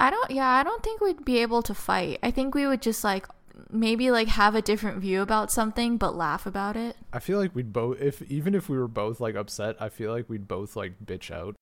I don't. Yeah, I don't think we'd be able to fight. I think we would just like maybe like have a different view about something, but laugh about it. I feel like we'd both, if even if we were both like upset, I feel like we'd both like bitch out.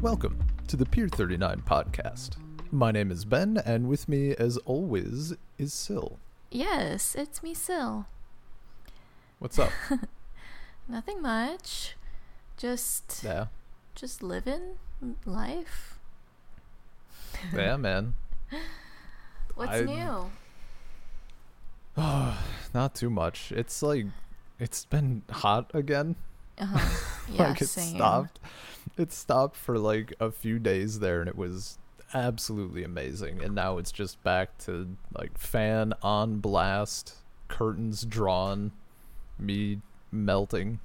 Welcome to the Pier 39 podcast. My name is Ben, and with me, as always, is Sil. Yes, it's me, Sil. What's up? Nothing much. Just, yeah, just living life. yeah, man. What's I- new? Oh, not too much. It's like it's been hot again. Uh-huh. Yeah, like it same. stopped. It stopped for like a few days there, and it was absolutely amazing. And now it's just back to like fan on blast, curtains drawn, me melting.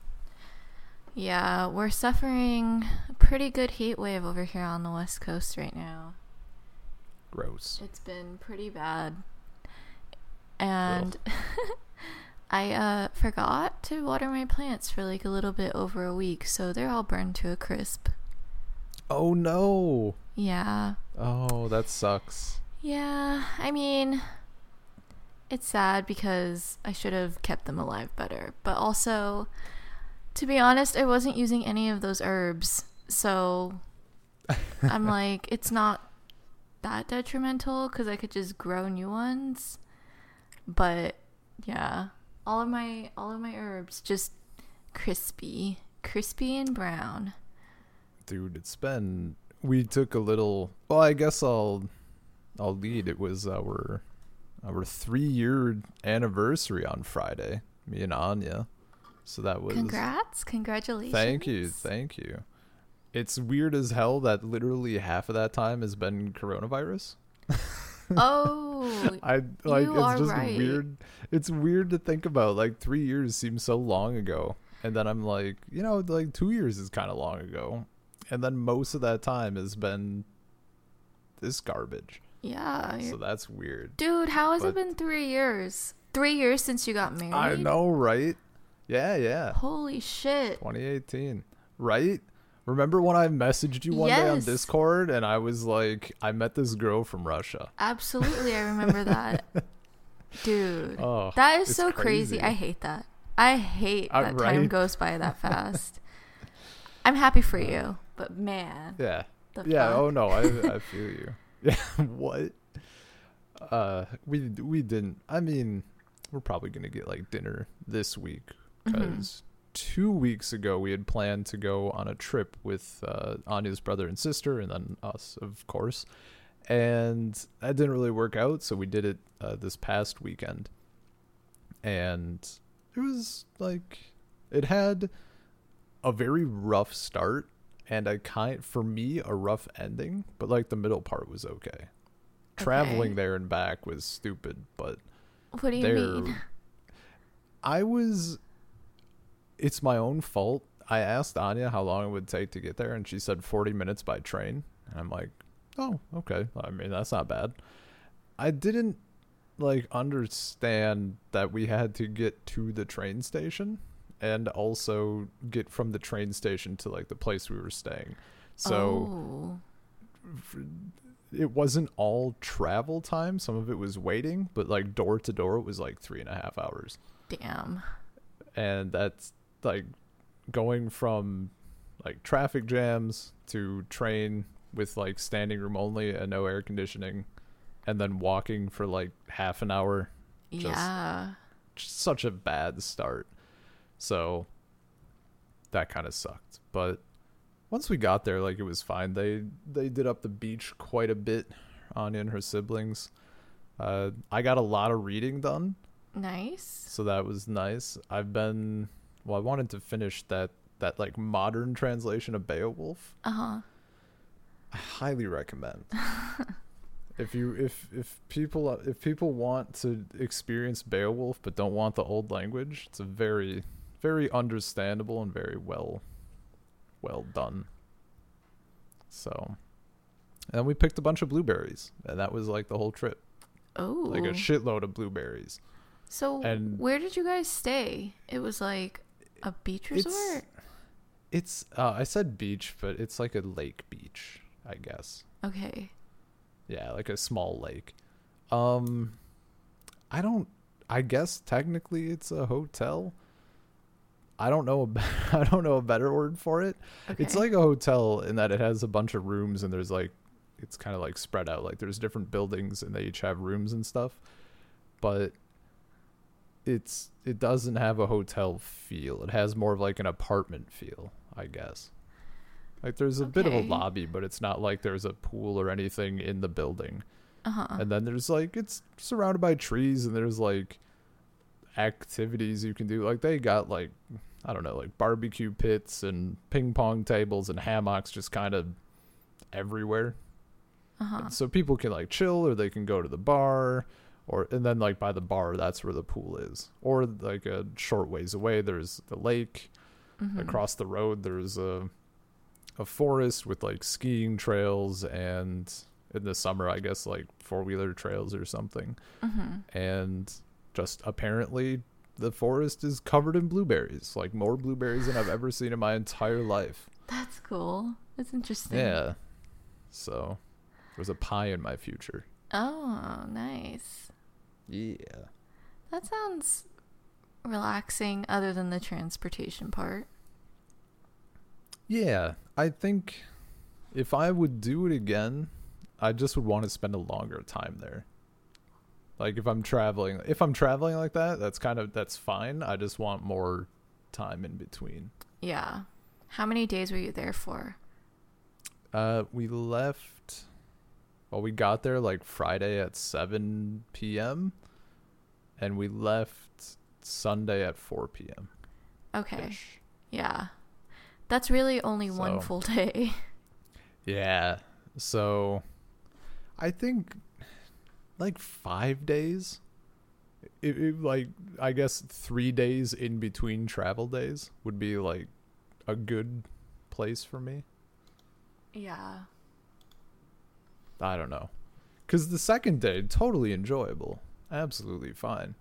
Yeah, we're suffering a pretty good heat wave over here on the west coast right now. Gross. It's been pretty bad. And I uh, forgot to water my plants for like a little bit over a week, so they're all burned to a crisp. Oh no. Yeah. Oh, that sucks. Yeah, I mean, it's sad because I should have kept them alive better. But also, to be honest, I wasn't using any of those herbs. So I'm like, it's not that detrimental because I could just grow new ones. But yeah, all of my all of my herbs just crispy, crispy and brown. Dude, it's been we took a little well, I guess I'll I'll lead. It was our our 3 year anniversary on Friday, me and Anya. So that was Congrats, congratulations. Thank you, thank you. It's weird as hell that literally half of that time has been coronavirus. Oh, I like You it's are just right. weird. It's weird to think about. Like 3 years seems so long ago. And then I'm like, you know, like 2 years is kind of long ago. And then most of that time has been this garbage. yeah. So that's weird. Dude, how has But- it been three years? Three years since you got married? I know, right? Yeah, yeah. Holy shit. 2018, right? Remember when I messaged you one day on Discord and I was like, I met this girl from Russia. Absolutely, I remember that. Dude, Oh, that is so crazy. I hate that. I hate Uh, that time goes by that fast. I'm happy for you, but man. yeah, yeah. fuck? Oh no, I I feel you. Yeah, what? Uh, we we didn't. I mean, we're probably gonna get like dinner this week Mm-hmm. because two weeks ago we had planned to go on a trip with uh, Anya's brother and sister, and then us, of course. And that didn't really work out, so we did it uh, this past weekend. And it was like it had a very rough start and a kind for me a rough ending, but like the middle part was okay. Traveling there and back was stupid, but What do you there mean? I was it's my own fault. I asked Anya how long it would take to get there and she said 40 minutes by train. And I'm like, "Oh, okay. I mean, that's not bad." I didn't like understand that we had to get to the train station and also get from the train station to like the place we were staying. So oh. it wasn't all travel time. Some of it was waiting, but like door to door, it was like three and a half hours. damn. And that's like going from like traffic jams to train with like standing room only and no air conditioning, and then walking for like half an hour. Just- yeah. Just such a bad start. So that kind of sucked. But once we got there, like it was fine. They they did up the beach quite a bit. Anya and her siblings. Uh, I got a lot of reading done, Nice. so that was nice. I've been well. I wanted to finish that that like modern translation of Beowulf. Uh huh. I highly recommend. if you if if people if people want to experience Beowulf but don't want the old language, it's a very very understandable and very well well done. So And we picked a bunch of blueberries, and that was like the whole trip, Oh. like a shitload of blueberries. so and- where did you guys stay? It was like a beach resort. It's it's uh, I said beach, but it's like a lake beach, I guess. Okay. Yeah, like a small lake. Um I don't I guess technically it's a hotel. I don't know a I don't know a better word for it. Okay. It's like a hotel in that it has a bunch of rooms and there's like it's kind of like spread out like there's different buildings and they each have rooms and stuff. But it's it doesn't have a hotel feel. It has more of like an apartment feel, I guess. Like there's a bit of a lobby, but it's not like there's a pool or anything in the building. uh-huh. And then there's like it's surrounded by trees and there's like activities you can do. Like they got like I don't know, like barbecue pits and ping pong tables and hammocks just kind of everywhere. Uh-huh. So people can like chill or they can go to the bar or and then like by the bar that's where the pool is. Or like a short ways away there's the lake. Mhm. Across the road there's a a forest with like skiing trails and in the summer I guess like four-wheeler trails or something. Mhm. And just apparently the forest is covered in blueberries, like more blueberries than I've ever seen in my entire life. That's cool. That's interesting. Yeah. So there's a pie in my future. Oh, nice. Yeah. That sounds relaxing other than the transportation part. Yeah, I think if I would do it again, I just would want to spend a longer time there. Like if I'm traveling, if I'm traveling like that, that's kind of that's fine. I just want more time in between. Yeah. How many days were you there for? Uh we left well we got there like Friday at 7 p.m. and we left Sunday at 4 p.m. Okay. Yeah. That's really only one full day. Yeah. So I think like 5 days it, it, like I guess 3 days in between travel days would be like a good place for me. yeah. I don't know. Cuz the second day totally enjoyable. Absolutely fine.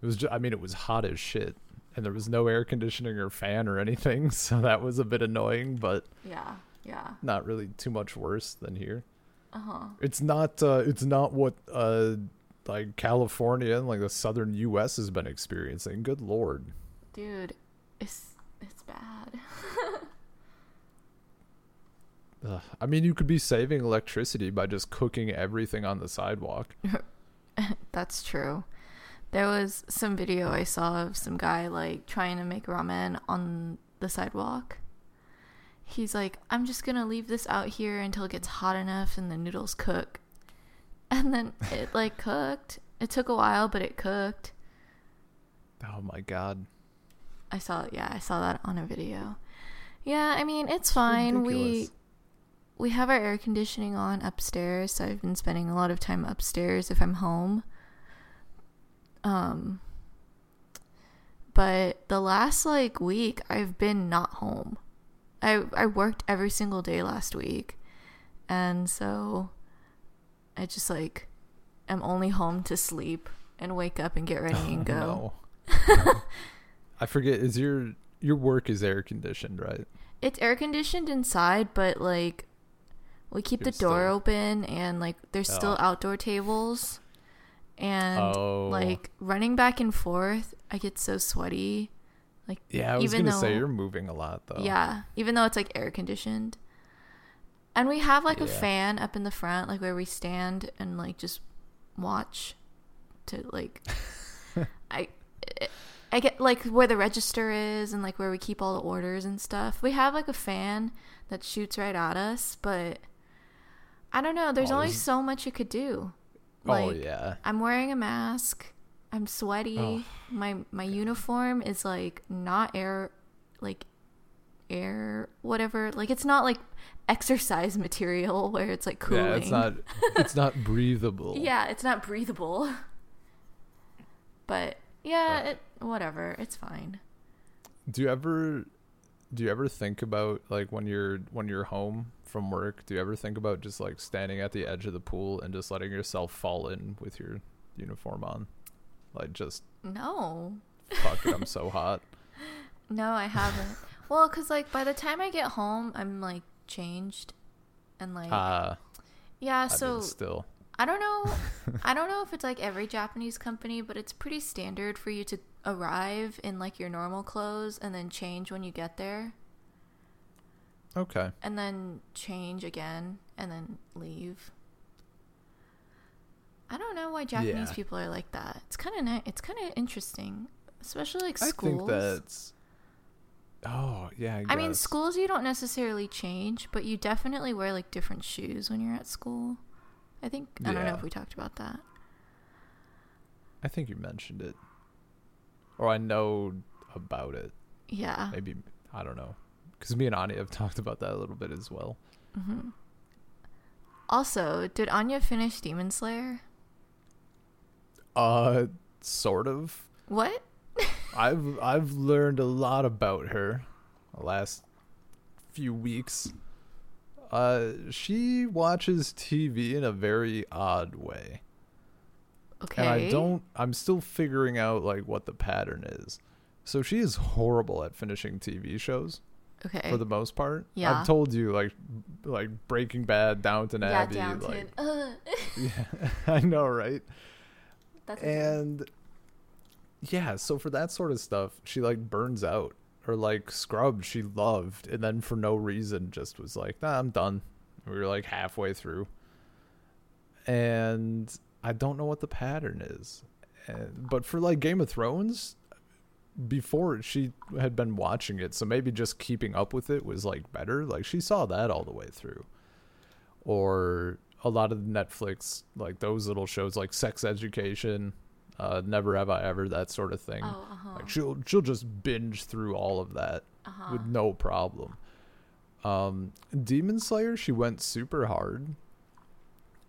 It was just, I mean it was hot as shit and there was no air conditioning or fan or anything, so that was a bit annoying, but Yeah. Yeah. not really too much worse than here. Uh-huh. It's not uh it's not what uh like California and like the southern US has been experiencing. Good lord. Dude, it's it's bad. Ugh. I mean you could be saving electricity by just cooking everything on the sidewalk. That's true. There was some video I saw of some guy like trying to make ramen on the sidewalk. He's like, I'm just gonna leave this out here until it gets hot enough and the noodles cook. And then it like cooked. It took a while, but it cooked. Oh my god. I saw yeah, I saw that on a video. Yeah, I mean it's fine. We we have our air conditioning on upstairs, so I've been spending a lot of time upstairs if I'm home. Um but the last like week I've been not home. I I worked every single day last week. And so I just like am only home to sleep and wake up and get ready and go. No. I forget is your your work is air conditioned, right? It's air conditioned inside, but like we keep You're the door still- open and like there's oh. still Oh. outdoor tables. And oh. like running back and forth, I get so sweaty. Like Yeah, I was going to say you're moving a lot though. yeah, even though it's like air conditioned. And we have like a fan up in the front like where we stand and like just watch to like I I get like where the register is and like where we keep all the orders and stuff. We have like a fan that shoots right at us, but I don't know, there's Oh, only so much you could do. oh Like yeah. I'm wearing a mask. I'm sweaty. Oh. My my uniform is like not air like air whatever. Like it's not like exercise material where it's like cooling. Yeah, it's not it's not breathable. Yeah, it's not breathable. But yeah, Yeah. it whatever. It's fine. Do you ever do you ever think about like when you're when you're home from work? Do you ever think about just like standing at the edge of the pool and just letting yourself fall in with your uniform on, like just No. fuck it, I'm so hot. No, I haven't. well, cuz like by the time I get home, I'm like changed and like Uh, yeah, I so mean, still, I don't know. I don't know if it's like every Japanese company, but it's pretty standard for you to arrive in like your normal clothes and then change when you get there okay. and then change again and then leave. I don't know why Japanese Yeah. people are like that. It's kind of it's kind of interesting, especially like I schools. think that's. Oh yeah, I, I mean, schools you don't necessarily change, but you definitely wear like different shoes when you're at school. I think I don't know if we talked about that. I think you mentioned it, or I know about it. Yeah. Maybe I don't know, because me and Anya have talked about that a little bit as well. hmm Also, did Anya finish Demon Slayer? Uh, sort of. What? I've I've learned a lot about her the last few weeks. Uh, she watches TV in a very odd way. Okay. and I don't. I'm still figuring out like what the pattern is. So she is horrible at finishing TV shows Okay. for the most part. Yeah. I've told you like like Breaking Bad, Downton yeah, Abbey. Downton. Like, Ugh. yeah, I know, right? That's. And yeah, so for that sort of stuff, she like burns out. Or like Scrubs, she loved, and then for no reason just was like, "Nah, I'm done." We were like halfway through, and I don't know what the pattern is. And, but for like Game of Thrones, before she had been watching it, so maybe just keeping up with it was like better. Like she saw that all the way through, or a lot of Netflix like those little shows like Sex Education, uh, Never Have I Ever, that sort of thing. oh, uh-huh. Like she'll she'll just binge through all of that uh-huh. with no problem. Um, Demon Slayer, she went super hard,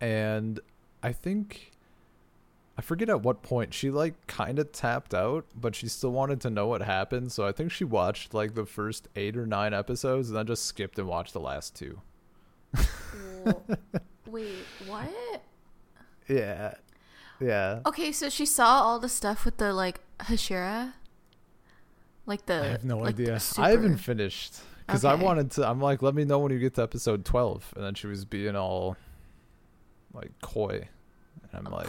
and I think I forget at what point she like kind of tapped out, but she still wanted to know what happened. So I think she watched like the first eight or nine episodes, and then just skipped and watched the last two. Well, Wait, what? Yeah, yeah. Okay, so she saw all the stuff with the like Hashira, like the. I have no like, the idea. I haven't finished because I wanted to. I'm like, let me know when you get to episode twelve, and then she was being all like coy, and I'm like,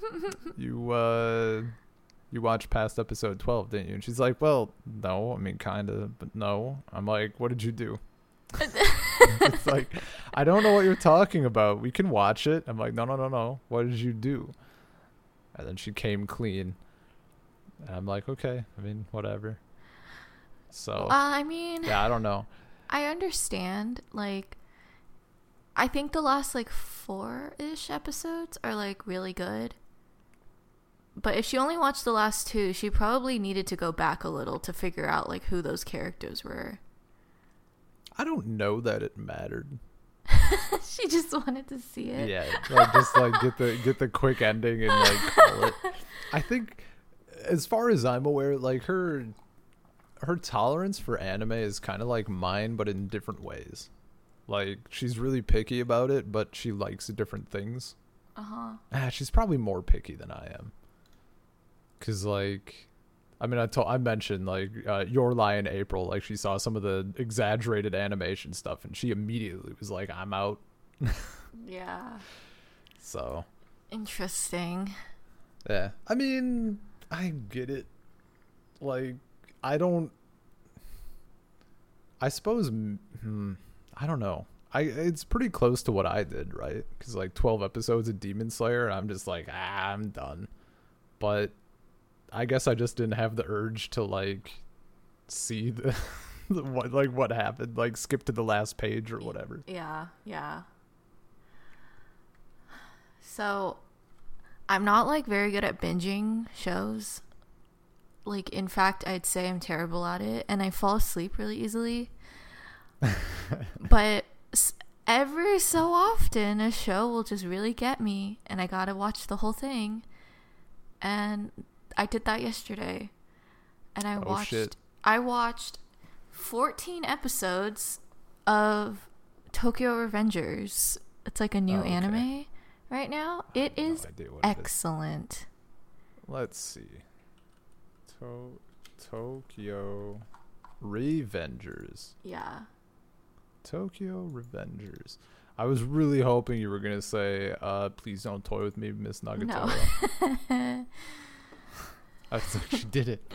you uh, you watched past episode twelve, didn't you? And she's like, well, no, I mean, kind of, but no. I'm like, what did you do? it's like, I don't know what you're talking about. We can watch it. I'm like, no, no, no, no. What did you do? And then she came clean. And I'm like, okay. I mean, whatever. So, Uh, I mean, yeah, I don't know. I understand. Like, I think the last like four ish episodes are like really good. But if she only watched the last two, she probably needed to go back a little to figure out like who those characters were. I don't know that it mattered. she just wanted to see it. Yeah, like just like get the get the quick ending and like call it. I think, as far as I'm aware, like her her tolerance for anime is kind of like mine, but in different ways. Like she's really picky about it, but she likes different things. Uh huh. Ah, she's probably more picky than I am. Cause like, I mean, I told I mentioned like uh, Your Lie in April. Like she saw some of the exaggerated animation stuff, and she immediately was like, "I'm out." Yeah. So Interesting. yeah, I mean, I get it. Like, I don't. I suppose. Hmm, I don't know. I it's pretty close to what I did, right? Because like twelve episodes of Demon Slayer, and I'm just like, ah, I'm done. But I guess I just didn't have the urge to like see the, the what like what happened, like skip to the last page or whatever. Yeah, yeah. So, I'm not like very good at binging shows. Like, in fact, I'd say I'm terrible at it, and I fall asleep really easily. but every so often, a show will just really get me, and I gotta watch the whole thing. And I did that yesterday, and I Oh, watched. shit. I watched 14 episodes of Tokyo Revengers. It's like a new Oh, okay. anime right now. It No is idea what it is. excellent. Let's see. To- Tokyo Revengers. Yeah. Tokyo Revengers. I was really hoping you were gonna say, uh, "Please don't toy with me, Miss Nagatoro." No. I she did it.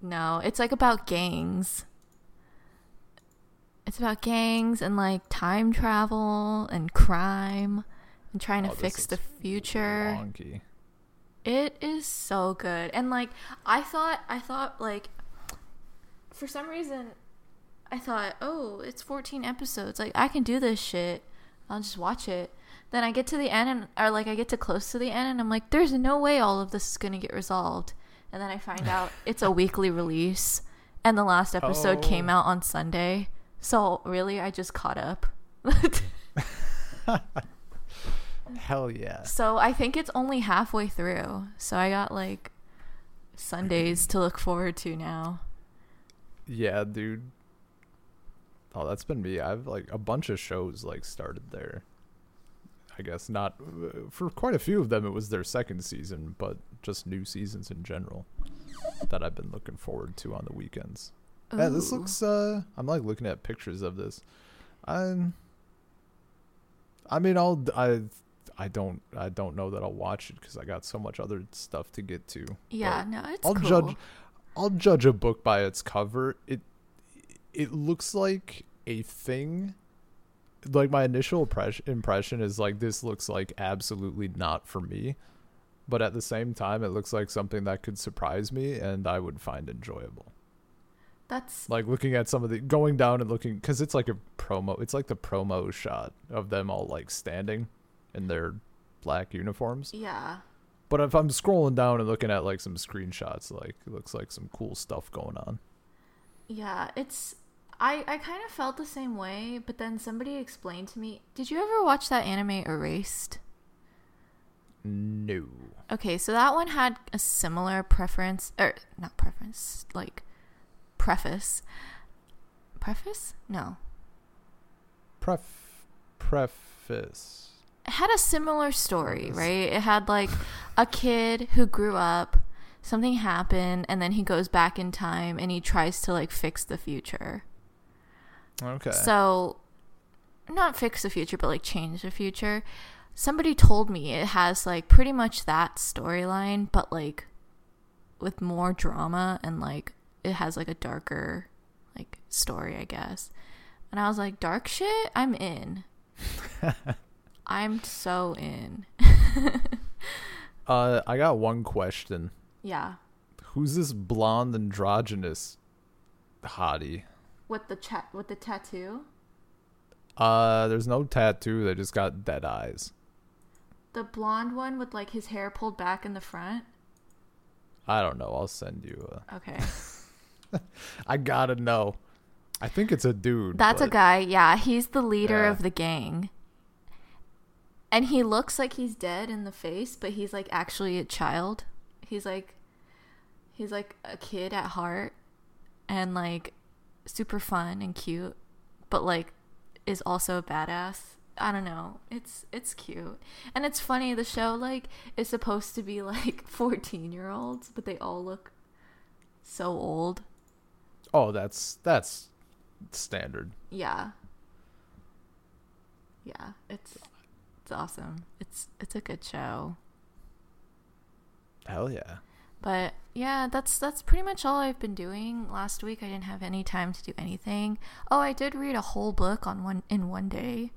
no, it's like about gangs. It's about gangs and like time travel and crime and trying to Oh, this fix the future. Wonky. It is so good. And like I thought I thought like for some reason I thought, "Oh, it's 14 episodes. Like I can do this shit. I'll just watch it." Then I get to the end and or like I get to close to the end and I'm like, "There's no way all of this is going to get resolved." And then I find out it's a weekly release and the last episode came Oh. out on Sunday. So, really I just caught up. Hell yeah. So I think it's only halfway through. So I got like Sundays to look forward to now. Yeah, dude. Oh, that's been me. I've like a bunch of shows like started there. I guess not for quite a few of them. It was their second season, but just new seasons in general that I've been looking forward to on the weekends. Yeah, this looks. uh I'm like looking at pictures of this. I'm. I mean, I'll. I. I don't. I don't know that I'll watch it because I got so much other stuff to get to. Yeah, no, it's I'll cool. judge I'll judge a book by its cover. It it looks like a thing. Like my initial impression impression is like this looks like absolutely not for me. But at the same time it looks like something that could surprise me and I would find enjoyable. That's Like looking at some of the going down and looking cuz it's like a promo. It's like the promo shot of them all like standing in their black uniforms. yeah. But if I'm scrolling down and looking at like some screenshots, like it looks like some cool stuff going on. Yeah, it's I I kind of felt the same way, but then somebody explained to me, "Did you ever watch that anime Erased?" No. Okay, so that one had a similar preference or not preference, like preface. Preface? No. Pref preface. it had a similar story, right? It had like a kid who grew up, something happened, and then he goes back in time and he tries to like fix the future. Okay. So, not fix the future, but like change the future. Somebody told me it has like pretty much that storyline, but like with more drama and like it has like a darker like story, I guess. And I was like, dark shit? I'm in. I'm so in. uh I got one question. Yeah. Who's this blonde androgynous hottie? With the chat with the tattoo? Uh there's no tattoo, they just got dead eyes. The blonde one with like his hair pulled back in the front? I don't know, I'll send you a Okay. I gotta know. I think it's a dude. That's a guy. Yeah, he's the leader Yeah. of the gang. And he looks like he's dead in the face, but he's like actually a child. He's like he's like a kid at heart and like super fun and cute, but like is also a badass. I don't know. It's it's cute. And it's funny the show like is supposed to be like 14-year-olds, but they all look so old. Oh, that's that's standard. Yeah. Yeah, it's it's awesome. It's it's a good show. Hell yeah. But yeah, that's that's pretty much all I've been doing. Last week I didn't have any time to do anything. Oh, I did read a whole book on one in one day,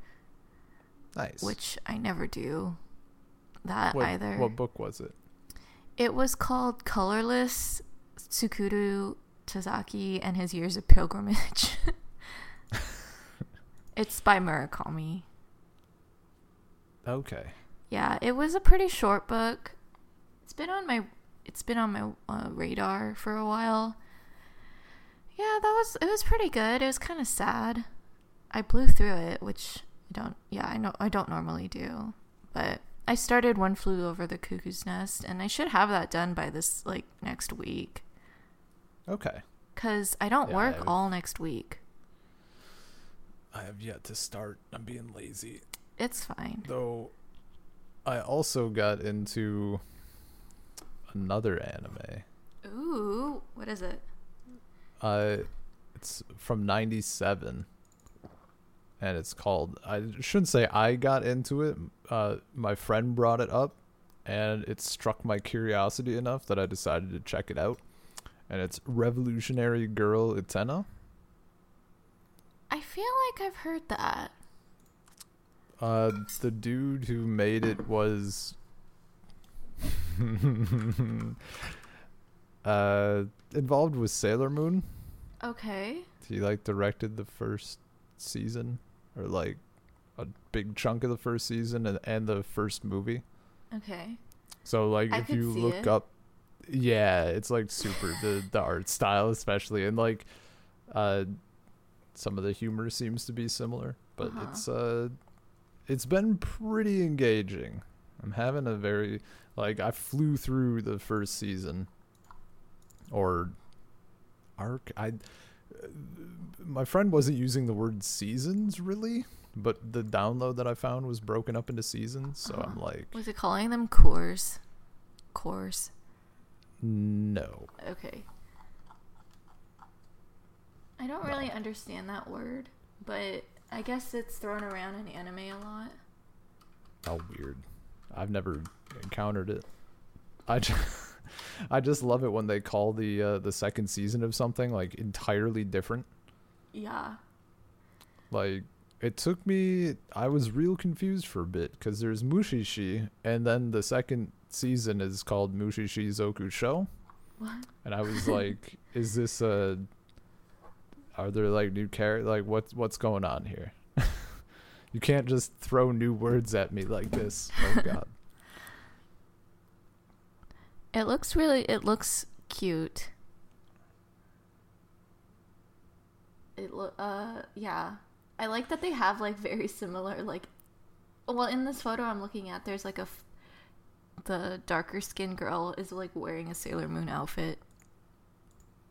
Nice. which I never do that what, either. What book was it? It was called Colorless Tsukuru Tazaki and His Years of Pilgrimage. it's by Murakami. Okay. Yeah, it was a pretty short book. It's been on my it's been on my uh, radar for a while. Yeah, that was it was pretty good. It was kind of sad. I blew through it, which I don't yeah, I know I don't normally do. But I started One Flew Over the Cuckoo's Nest and I should have that done by this like next week Okay. Because I don't Yeah, work I've- all next week. I have yet to start. I'm being lazy. It's fine. Though I also got into another anime. Ooh, what is it? Uh it's from 97 and it's called I shouldn't say I got into it. Uh my friend brought it up and it struck my curiosity enough that I decided to check it out. And it's Revolutionary Girl Utena. I feel like I've heard that. Uh, the dude who made it was uh involved with Sailor Moon. Okay. He like directed the first season, or like a big chunk of the first season and, and the first movie. Okay. So like I if you look it. up, yeah, it's like super the the art style especially, and like uh, some of the humor seems to be similar, but Uh-huh. it's uh, it's been pretty engaging. I'm having a very like I flew through the first season, or arc. I my friend wasn't using the word seasons really, but the download that I found was broken up into seasons, so I'm Uh-huh. like, Was it calling them cours? Cours. no. Okay. I don't really understand that word, but I guess it's thrown around in anime a lot. How weird. I've never encountered it. I just, I just love it when they call the uh, the second season of something like entirely different. Yeah. Like it took me I was real confused for a bit cuz there's Mushishi and then the second season is called Mushishi Zoku Shou What? and I was like is this a are there like new characters like what's what's going on here? You can't just throw new words at me like this. Oh god. It looks really it looks cute. It look uh yeah. I like that they have like very similar like well in this photo I'm looking at there's like a f- the darker skinned girl is like wearing a Sailor Moon outfit.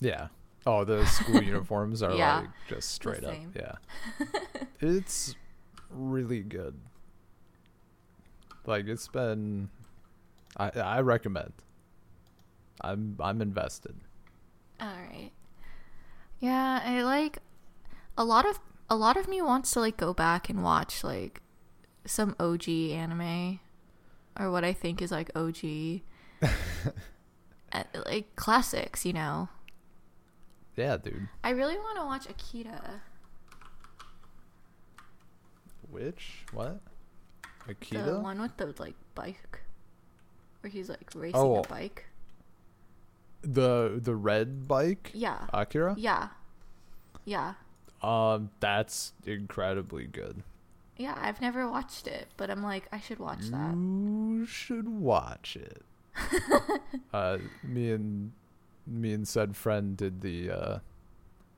Yeah. Oh, the school uniforms are Yeah, like just straight up. Yeah. it's really good. Like it's been I I recommend. I'm I'm invested. All right. Yeah, I like a lot of a lot of me wants to like go back and watch like some OG anime or what I think is like OG uh, like classics, you know. Yeah, dude. I really want to watch Akira. Which? What? The one with the like bike where he's like racing Oh. a bike. The the red bike? Yeah. Akira? Yeah. Yeah. Um that's incredibly good. Yeah, I've never watched it, but I'm like I should watch that. You should watch it. uh, me and me and said friend did the uh,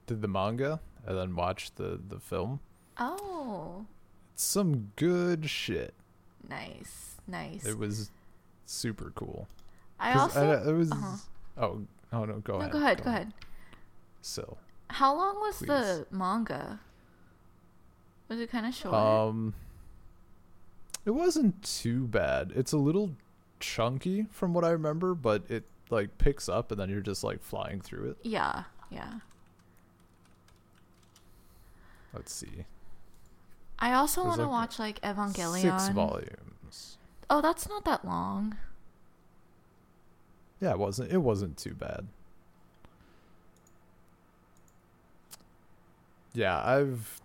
did the manga and then watched the the film. Oh, some good shit. nice. Nice. It was super cool. I also it was uh-huh. oh oh no go No, ahead go ahead, go ahead. So How long was the manga? Was it kind of short? um, it wasn't too bad. It's a little chunky from what I remember, but it like picks up and then you're just like flying through it. yeah, yeah. Let's see. I also want to like watch like Evangelion. Six volumes. Oh, that's not that long. Yeah, it wasn't. It wasn't too bad. Yeah, I've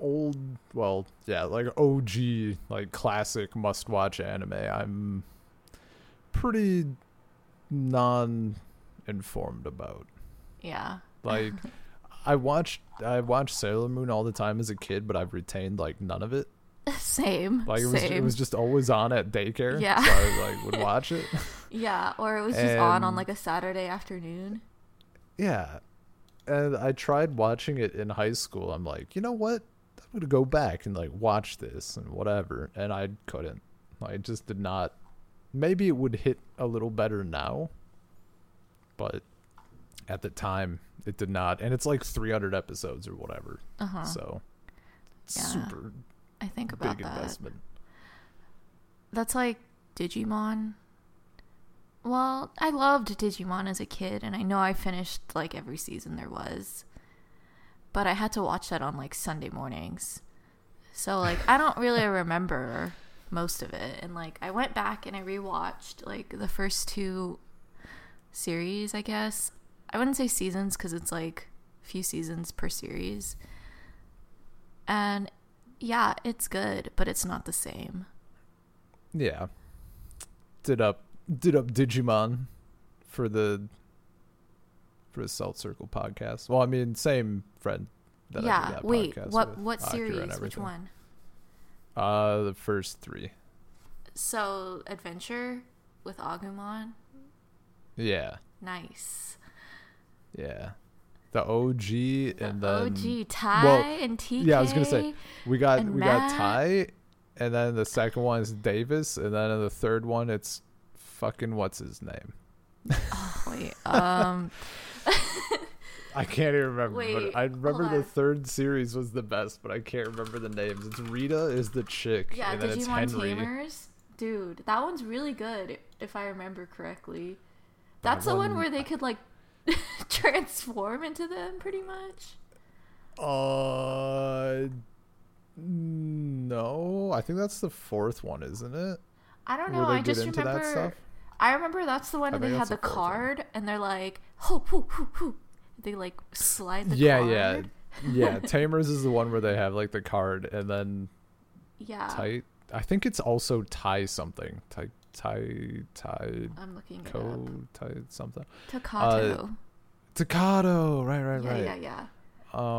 old. Well, yeah, like OG, like classic must-watch anime. I'm pretty non-informed about. Yeah. Like, I watched I watched Sailor Moon all the time as a kid, but I've retained like none of it. Same. Like it was Same. it was just always on at daycare. Yeah. so I like would watch it. yeah, or it was just on on like a Saturday afternoon. Yeah. And I tried watching it in high school. I'm like, you know what? I'm gonna go back and like watch this and whatever. And I couldn't. I just did not. Maybe it would hit a little better now, but at the time it did not, and it's like 300 episodes or whatever. Uh huh. So Yeah. super I think about big that. investment. That's like Digimon. Well, I loved Digimon as a kid, and I know I finished like every season there was. But I had to watch that on like Sunday mornings. So, like, I don't really remember most of it. And, like, I went back and I rewatched like the first two series, I guess. I wouldn't say seasons because it's like a few seasons per series. And yeah, it's good, but it's not the same. Yeah. Did up did up Digimon for the for the Salt Circle podcast. Well, I mean, same friend that I do yeah. that Wait, podcast what with, what Akira series? Which one? Uh, the first three. So Adventure with Agumon. Yeah, Nice. Yeah. The OG The and then OG Tai well, and TK. yeah, I was gonna say, we got we got Ty, and then the second one is Davis, and then in the third one it's fucking what's his name? Oh, wait. Um. I can't even remember. Wait, but I remember the third series was the best, but I can't remember the names. It's Rita is the chick, yeah, and then it's Digimon Henry. Tamers. Dude, that one's really good if I remember correctly. That That's the one one- where they could like transform into them, pretty much. Uh, no, I think that's the fourth one, isn't it? I don't know. I just remember. stuff? I remember that's the one where they had the fourth one. card and they're like, hoo, hoo, hoo, hoo. They like slide the yeah, card. yeah, yeah. Tamers is the one where they have like the card, and then Yeah. tight. I think it's also tie something. Tie, tie, tie, I'm looking it co, tie something. Takato. Takato, right, right, yeah, right. yeah, yeah.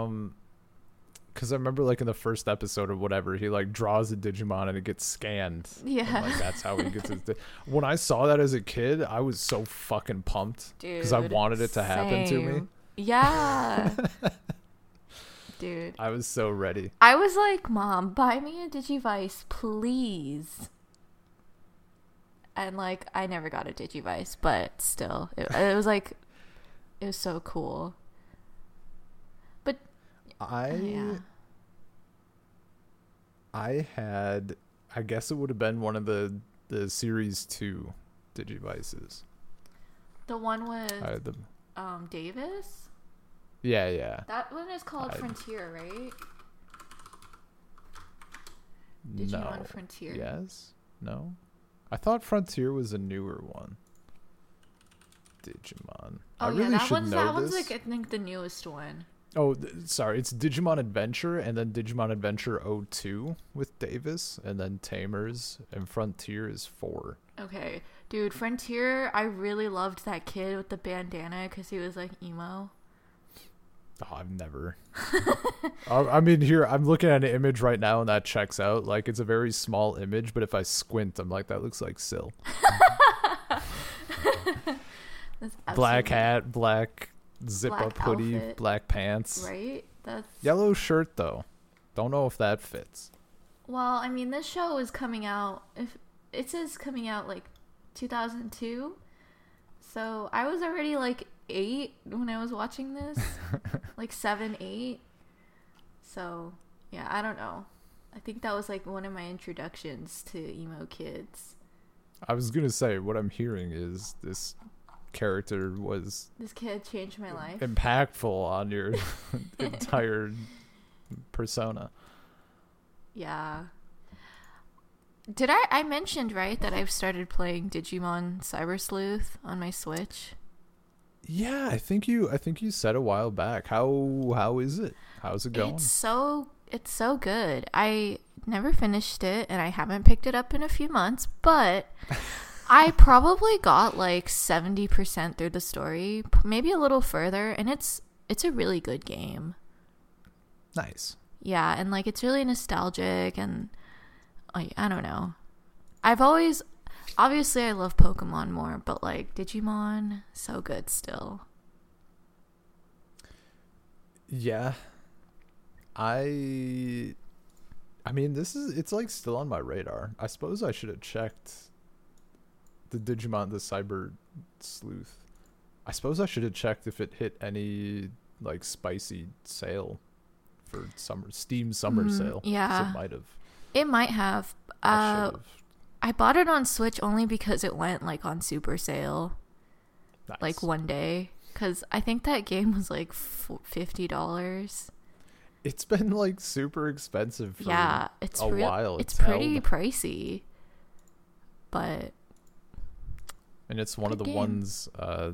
Um, because I remember like in the first episode or whatever, he like draws a Digimon and it gets scanned. Yeah. like that's how he gets his. Di- when I saw that as a kid, I was so fucking pumped Dude. because I wanted it to happen to me. Yeah. Dude. I was so ready. I was like, Mom, buy me a Digivice, please. And like, I never got a Digivice, but still, it, it was like, it was so cool. But I yeah, I had, I guess it would have been one of the the series two Digivices. the one with had the, um Davis. yeah, yeah. That one is called I- Frontier, right? Digimon no. Frontier. Yes. No. I thought Frontier was a newer one. Digimon. Oh I really yeah, that should one's know that one's this. like I think the newest one. Oh, th- sorry. It's Digimon Adventure and then Digimon Adventure 02 with Davis and then Tamers and Frontier is 4. Okay, dude, Frontier. I really loved that kid with the bandana because he was like emo. Oh, I've never. I, I mean, here I'm looking at an image right now, and that checks out. Like it's a very small image, but if I squint, I'm like, that looks like Sil. Black hat, black zip Black up hoodie, outfit. black pants, right? That's yellow shirt though. Don't know if that fits. well. I mean, this show is coming out. If it says coming out like 2002, so I was already like eight when I was watching this, like seven, eight. So yeah, I don't know. I think that was like one of my introductions to emo kids. I was gonna say what I'm hearing is this character was This kid changed my life. impactful on your entire persona. Yeah. Did I I mentioned right that I've started playing Digimon Cyber Sleuth on my Switch? Yeah, I think you I think you said a while back. How how is it? How's it going? It's so it's so good. I never finished it and I haven't picked it up in a few months, but I probably got like 70% through the story, maybe a little further, and it's it's a really good game. Nice. Yeah, and like it's really nostalgic and like I don't know. I've always obviously I love Pokemon more, but like Digimon so good still. Yeah. I I mean, this is it's like still on my radar. I suppose I should have checked the Digimon the Cyber Sleuth. I suppose I should have checked if it hit any like spicy sale for summer Steam summer Mm, sale. yeah. it might have. It might have. I Uh. I bought it on Switch only because it went like on super sale Nice. like one day. Cause I think that game was like fifty dollars. It's been like super expensive for Yeah, it's a real. while. It's, It's pretty pricey, but and it's one of the game. ones uh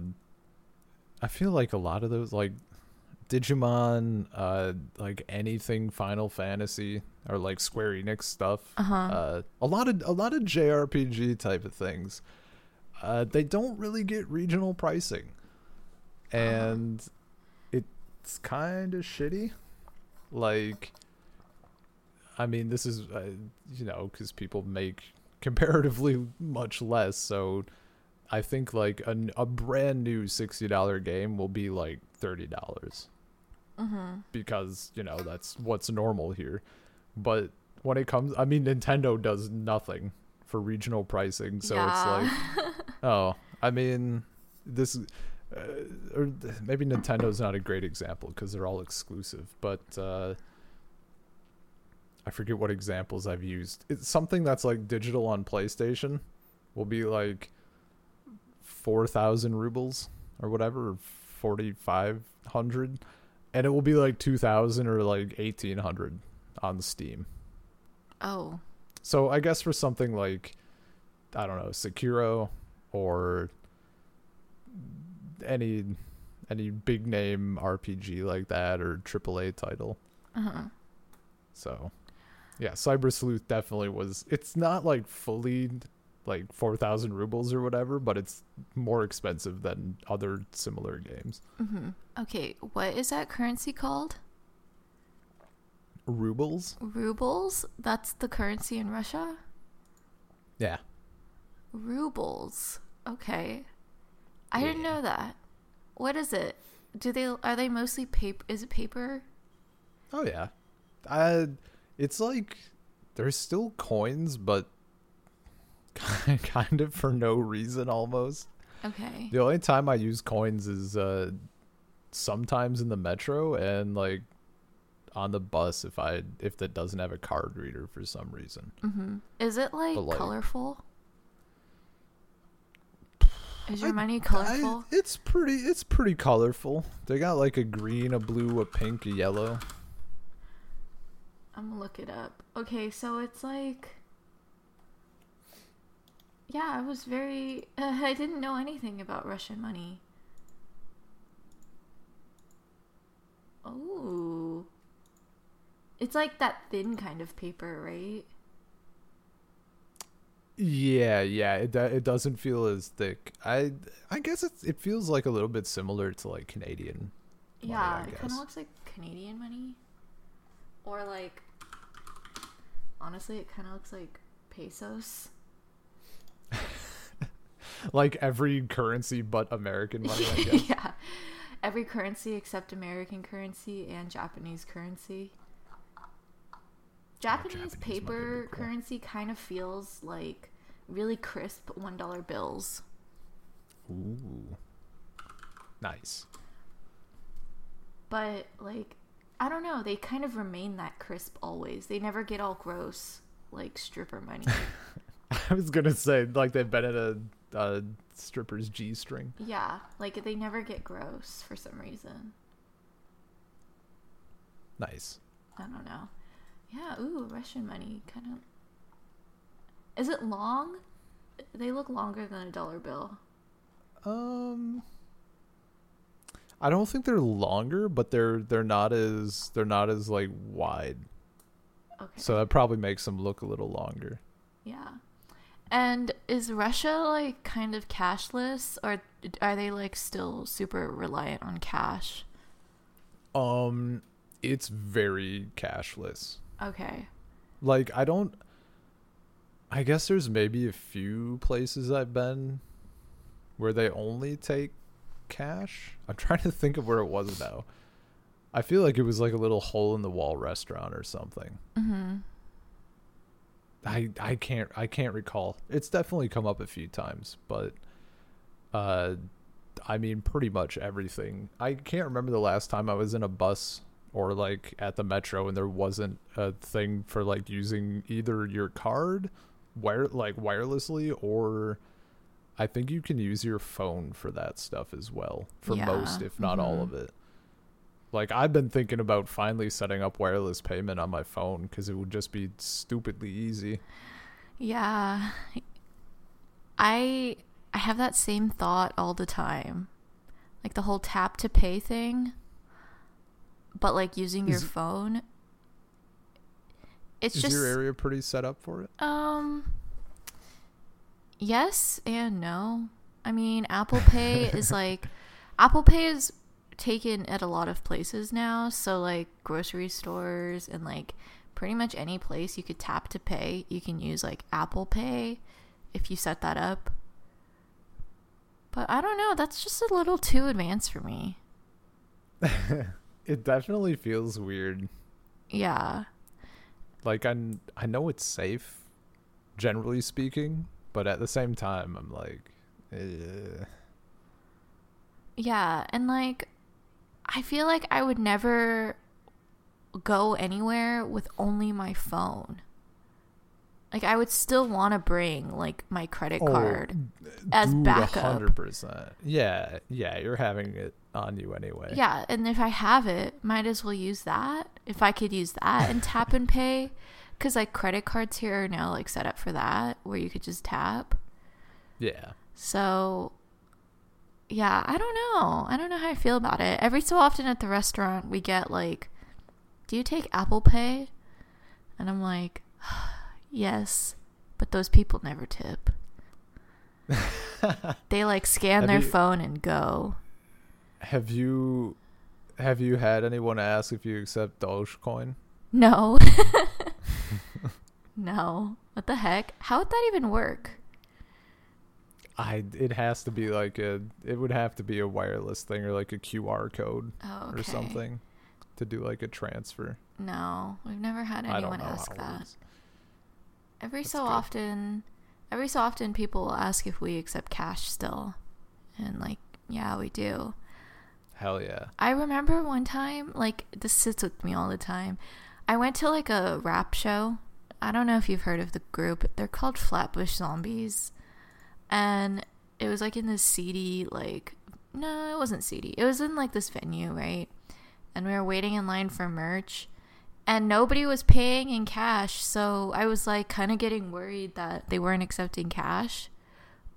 I feel like a lot of those like Digimon, uh like anything Final Fantasy or like Square Enix stuff. uh-huh. Uh a lot of a lot of JRPG type of things. Uh they don't really get regional pricing. And it's kind of shitty. Like I mean, this is uh, you know, cuz people make comparatively much less, so I think like a, a brand new $60 game will be like $30 mm-hmm. because, you know, that's what's normal here. But when it comes, I mean, Nintendo does nothing for regional pricing. So it's like, oh, I mean, this, uh, or maybe Nintendo's not a great example because they're all exclusive, but, uh, I forget what examples I've used. It's something that's like digital on PlayStation will be like 4,000 rubles or whatever, 4,500. And it will be like 2,000 or like 1,800 on Steam. oh, So I guess for something like, I don't know, Sekiro or any any big name RPG like that or AAA title. uh-huh. So, yeah, Cyber Sleuth definitely was. It's not like fully like 4,000 rubles or whatever, but it's more expensive than other similar games. Mm-hmm. Okay, what is that currency called? Rubles? Rubles? That's the currency in Russia? Yeah. Rubles. Okay. I didn't know that. What is it? Do they are they mostly paper is it paper? Oh yeah. Uh it's like there's still coins but kind of for no reason almost. Okay. The only time I use coins is uh sometimes in the metro and like on the bus if I if that doesn't have a card reader for some reason. Mm-hmm. Is it like, like- colorful? Is your I- money I- colorful? it's pretty it's pretty colorful. They got like a green, a blue, a pink, a yellow. I'm gonna look it up. Okay, so it's like. Yeah, I was very. Uh, I didn't know anything about Russian money. Oh. It's like that thin kind of paper, right? Yeah, yeah, it it doesn't feel as thick. I I guess it's it feels like a little bit similar to like Canadian. money, yeah, I it kind of looks like Canadian money. Or like. Honestly, it kind of looks like pesos. Like every currency but American money, I guess. yeah. Every currency except American currency and Japanese currency. Japanese, Japanese paper cool. currency kind of feels like really crisp $1 bills. Ooh. Nice. But, like, I don't know. They kind of remain that crisp always. They never get all gross, like stripper money. I was gonna say like they've been at a, a stripper's g string. yeah. Like, they never get gross for some reason. Nice. I don't know. Yeah, ooh, Russian money kind of. Is it long? They look longer than a dollar bill. Um, I don't think they're longer, but they're they're not as they're not as like wide. Okay. So that probably makes them look a little longer. yeah. And is Russia like kind of cashless or are they like still super reliant on cash? Um, it's very cashless. Okay. Like I don't. I guess there's maybe a few places I've been where they only take cash. I'm trying to think of where it was now. I feel like it was like a little hole in the wall restaurant or something. Mhm. I I can't I can't recall. It's definitely come up a few times, but uh I mean, pretty much everything. I can't remember the last time I was in a bus or like at the metro and there wasn't a thing for like using either your card wire like wirelessly or I think you can use your phone for that stuff as well for Yeah, most if not all mhm. of it. Like I've been thinking about finally setting up wireless payment on my phone cuz it would just be stupidly easy. Yeah. I I have that same thought all the time. Like the whole tap to pay thing. But like using your Is- phone. It's Is just your area pretty set up for it? um yes and no. I mean, Apple Pay is like Apple Pay is taken at a lot of places now, so like grocery stores and like pretty much any place you could tap to pay, you can use like Apple Pay if you set that up. But I don't know, that's just a little too advanced for me. It definitely feels weird. Yeah. Like I I know it's safe generally speaking, but at the same time I'm like eh. Yeah, and like I feel like I would never go anywhere with only my phone. Like I would still want to bring like my credit Oh, card as dude, backup. 100%. Yeah, yeah, you're having it on you anyway. Yeah, and if I have it, might as well use that. If I could use that and tap and pay cuz like credit cards here are now like set up for that where you could just tap. Yeah. So, yeah, I don't know. I don't know how I feel about it. Every so often at the restaurant, we get like, Do you take Apple Pay? And I'm like, Yes, but those people never tip. They like scan Have their you- phone and go. Have you have you had anyone ask if you accept Dogecoin? No. no. What the heck? How would that even work? I it has to be like a it would have to be a wireless thing or like a QR code Oh, okay. or something to do like a transfer. No, we've never had anyone ask that. Every That's so good. often, every so often, people will ask if we accept cash still, and like, yeah, we do. Hell yeah. I remember one time, like, this sits with me all the time. I went to like a rap show. I don't know if you've heard of the group. They're called Flatbush Zombies, and it was like in this seedy, like, no, it wasn't seedy. It was in like this venue, right? And we were waiting in line for merch. And nobody was paying in cash. So i was like kind of getting worried that they weren't accepting cash.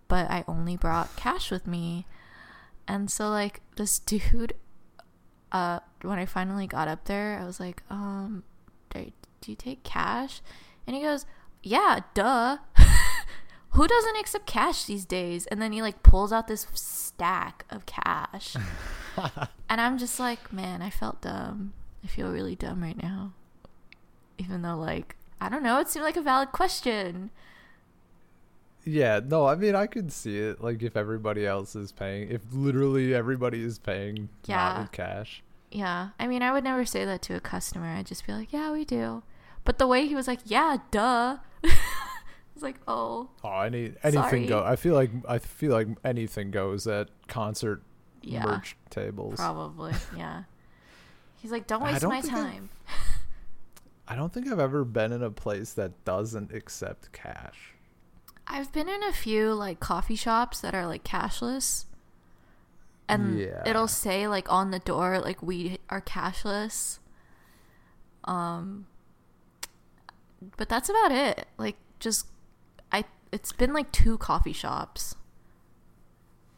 But i only brought cash with me. And so like this dude uh when i finally got up there i was like um do, do you take cash? And he goes yeah duh who doesn't accept cash these days and then he like pulls out this stack of cash and i'm just like man i felt dumb I feel really dumb right now. Even though, like, I don't know, it seemed like a valid question. Yeah, no, I mean I could see it. Like if everybody else is paying, if literally everybody is paying Yeah. not with cash. Yeah. I mean, I would never say that to a customer. I'd just be like, yeah, we do. But the way he was like, yeah, duh. Was like, oh, Oh, any anything go. I feel like I feel like anything goes at concert yeah. merch tables. Probably. Yeah. He's like, don't waste don't my I've- time. I don't think I've ever been in a place that doesn't accept cash. I've been in a few like coffee shops that are like cashless. And Yeah. it'll say like on the door like we are cashless. Um but that's about it. Like just it's been like two coffee shops.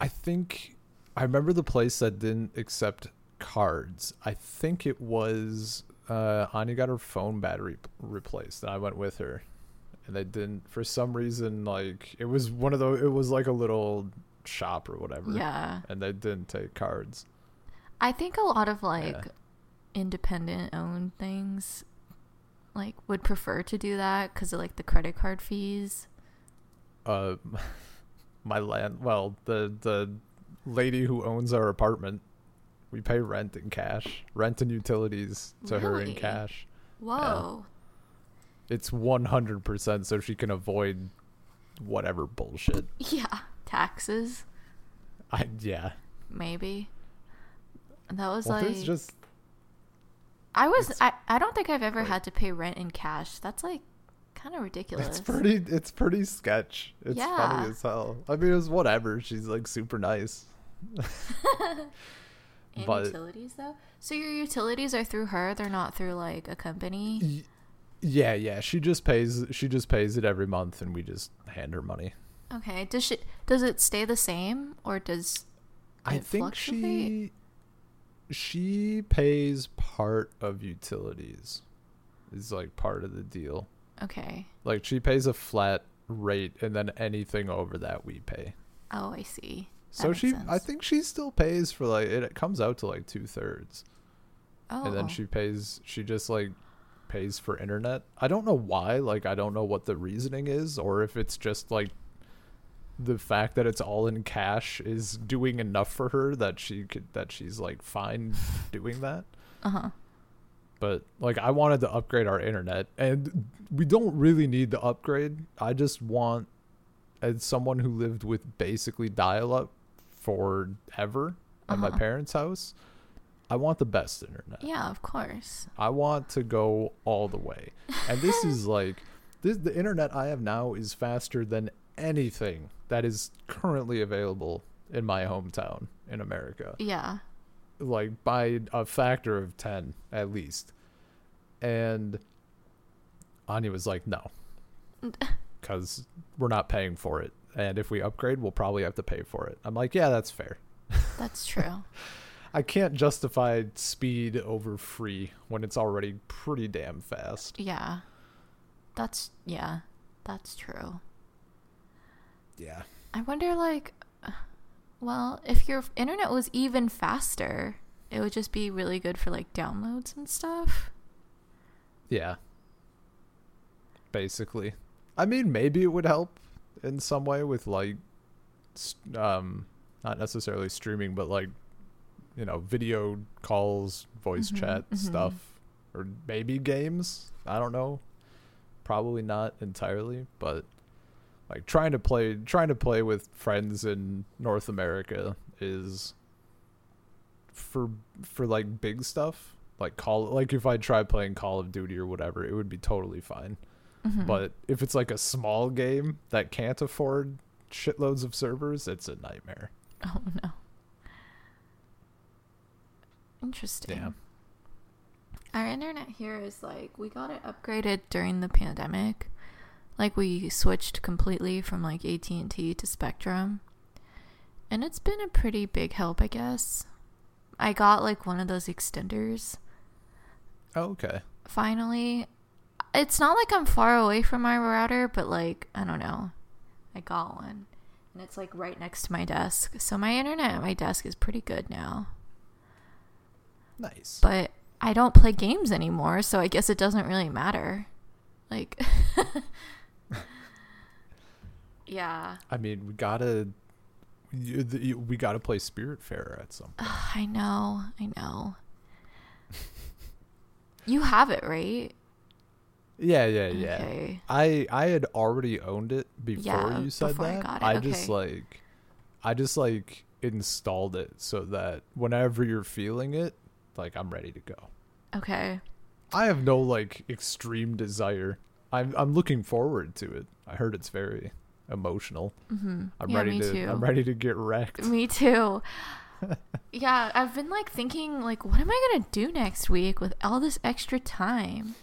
I think I remember the place that didn't accept cards. I think it was uh, Anya got her phone battery replaced, and I went with her, and they didn't for some reason. Like it was one of those. It was like a little shop or whatever. Yeah. and they didn't take cards. I think a lot of like Yeah. independent owned things like would prefer to do that cuz of like the credit card fees. Uh, my land. Well, the the lady who owns our apartment, we pay rent in cash, rent and utilities to her in cash. Whoa. It's one hundred percent so she can avoid whatever bullshit. Yeah. Taxes. I yeah. maybe. That was Well, like just I was I, I don't think I've ever like- had to pay rent in cash. That's like kind of ridiculous. it's pretty it's pretty sketch. It's Yeah. funny as hell. I mean, it was whatever. She's like super nice. And but- utilities though. So your utilities are through her. They're not through like a company. Y- Yeah, yeah. She just pays. She just pays it every month, and we just hand her money. Okay. Does she does it stay the same or does I it think fluctuate? she she pays part of utilities. Is like part of the deal. Okay. Like she pays a flat rate, and then anything over that we pay. Oh, I see. That So makes she, I think she still pays for like it. It comes out to like two thirds, Oh. and then she pays. She just like pays for internet. I don't know why. Like I don't know what the reasoning is, or if it's just like the fact that it's all in cash is doing enough for her that she could that she's like fine doing that. Uh huh. But like I wanted to upgrade our internet, and we don't really need the upgrade. I just want, as someone who lived with basically dial-up forever at my Uh-huh. parents' house, I want the best internet. Yeah, of course. I want to go all the way. And this is like this the internet I have now is faster than anything that is currently available in my hometown in America. Yeah. Like by a factor of 10 at least. And Anya was like, "No." Cuz we're not paying for it. And if we upgrade, we'll probably have to pay for it. I'm like, "Yeah, that's fair." That's true. I can't justify speed over free when it's already pretty damn fast. yeah. That's yeah. That's true. Yeah. I wonder, like, well, if your internet was even faster, it would just be really good for like downloads and stuff. Yeah. Basically. I mean, maybe it would help in some way with like um not necessarily streaming, but like you know, video calls, voice Mhm, chat mhm. stuff or maybe games. I don't know. Probably not entirely, but like trying to play trying to play with friends in North America is for for like big stuff like call like if i try playing call of duty or whatever it would be totally fine Mhm. but if it's like a small game that can't afford shitloads of servers it's a nightmare oh no. Interesting. Yeah. Our internet here is like we got it upgraded during the pandemic. Like we switched completely from like AT&T to Spectrum. And it's been a pretty big help, I guess. I got like one of those extenders oh, okay finally. It's not like I'm far away from my router, but like, I don't know. I got one. And it's like right next to my desk. So my internet at my desk is pretty good now. nice But I don't play games anymore, so I guess it doesn't really matter. Like Yeah. i mean we gotta you, the, you, we gotta play Spiritfarer at some point. I know. I know. you have it, right? yeah yeah yeah Okay. i i had already owned it before Yeah, you said before I that it, just okay. like i just like installed it so that whenever you're feeling it like i'm ready to go Okay. I have no like extreme desire. I'm I'm looking forward to it. I heard it's very emotional. Mhm. I'm yeah, ready to too. I'm ready to get wrecked. Me too. yeah, I've been like thinking like what am I going to do next week with all this extra time?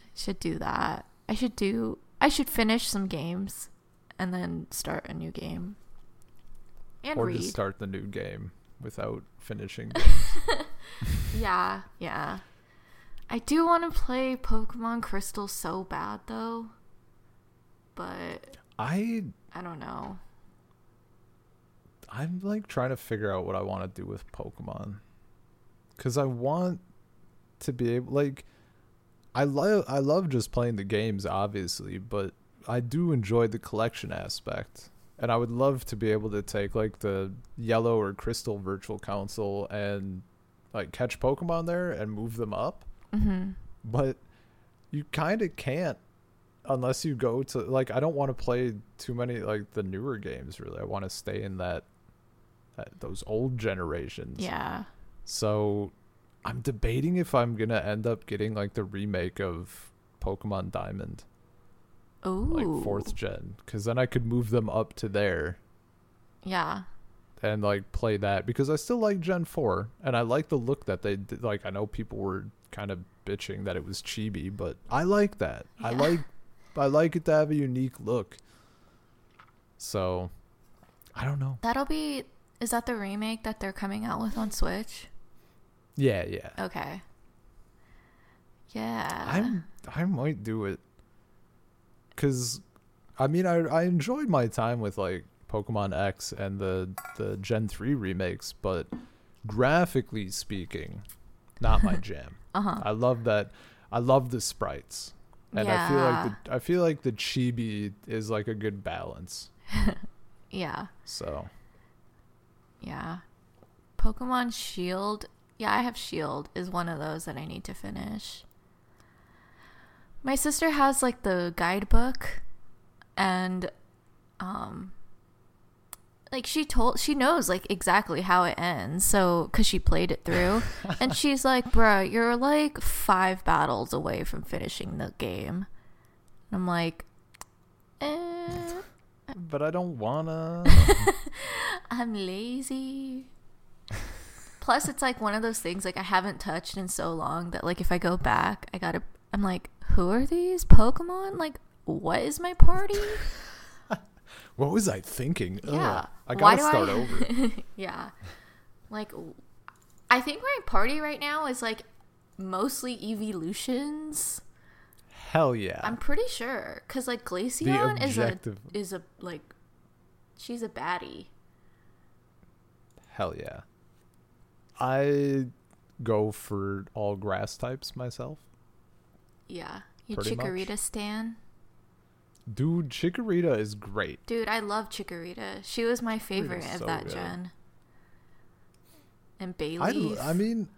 I should do that. I should do I should finish some games and then start a new game. And or read. just start the new game without finishing. Yeah, yeah. I do want to play Pokemon Crystal so bad though. But I I don't know. I'm like trying to figure out what I want to do with Pokemon. Cuz I want to be able like I love I love just playing the games obviously, but I do enjoy the collection aspect. And I would love to be able to take like the yellow or crystal virtual console and like catch Pokemon there and move them up. Mhm. But you kind of can't unless you go to like I don't want to play too many like the newer games really. I want to stay in that uh, those old generations. Yeah. So I'm debating if I'm gonna end up getting like the remake of Pokemon Diamond, Oh. like fourth gen, because then I could move them up to there Yeah. and like play that because I still like Gen four and I like the look that they did. Like I know people were kind of bitching that it was chibi, but I like that. I like I like it to have a unique look. So I don't know. That'll be. Is that the remake that they're coming out with on Switch? Yeah, yeah. Okay. Yeah. I'm I might do it cuz I mean I I enjoyed my time with like Pokemon X and the the Gen 3 remakes, but graphically speaking, not my jam. Uh huh. I love that I love the sprites. And I feel like the I feel like the chibi is like a good balance. Yeah. So, Yeah. Pokemon Shield. Yeah, I have Shield is one of those that I need to finish. My sister has like the guidebook and um like she told she knows like exactly how it ends. So cuz she played it through and she's like, "Bruh, you're like 5 battles away from finishing the game." And I'm like, eh, but I don't wanna I'm lazy. Plus, it's like one of those things like I haven't touched in so long that like if I go back, I gotta. I'm like, who are these Pokemon? Like, what is my party? What was I thinking? Ugh, Yeah. I Why gotta do start I- over. yeah, like I think my party right now is like mostly evolutions. Hell yeah. I'm pretty sure because like Glaceon is a is a like she's a baddie. Hell yeah. I go for all grass types myself. Yeah, you Pretty much. Chikorita stan. Dude, Chikorita is great. Dude, I love Chikorita. She was my favorite of so that good. gen. And Bayleef. I mean,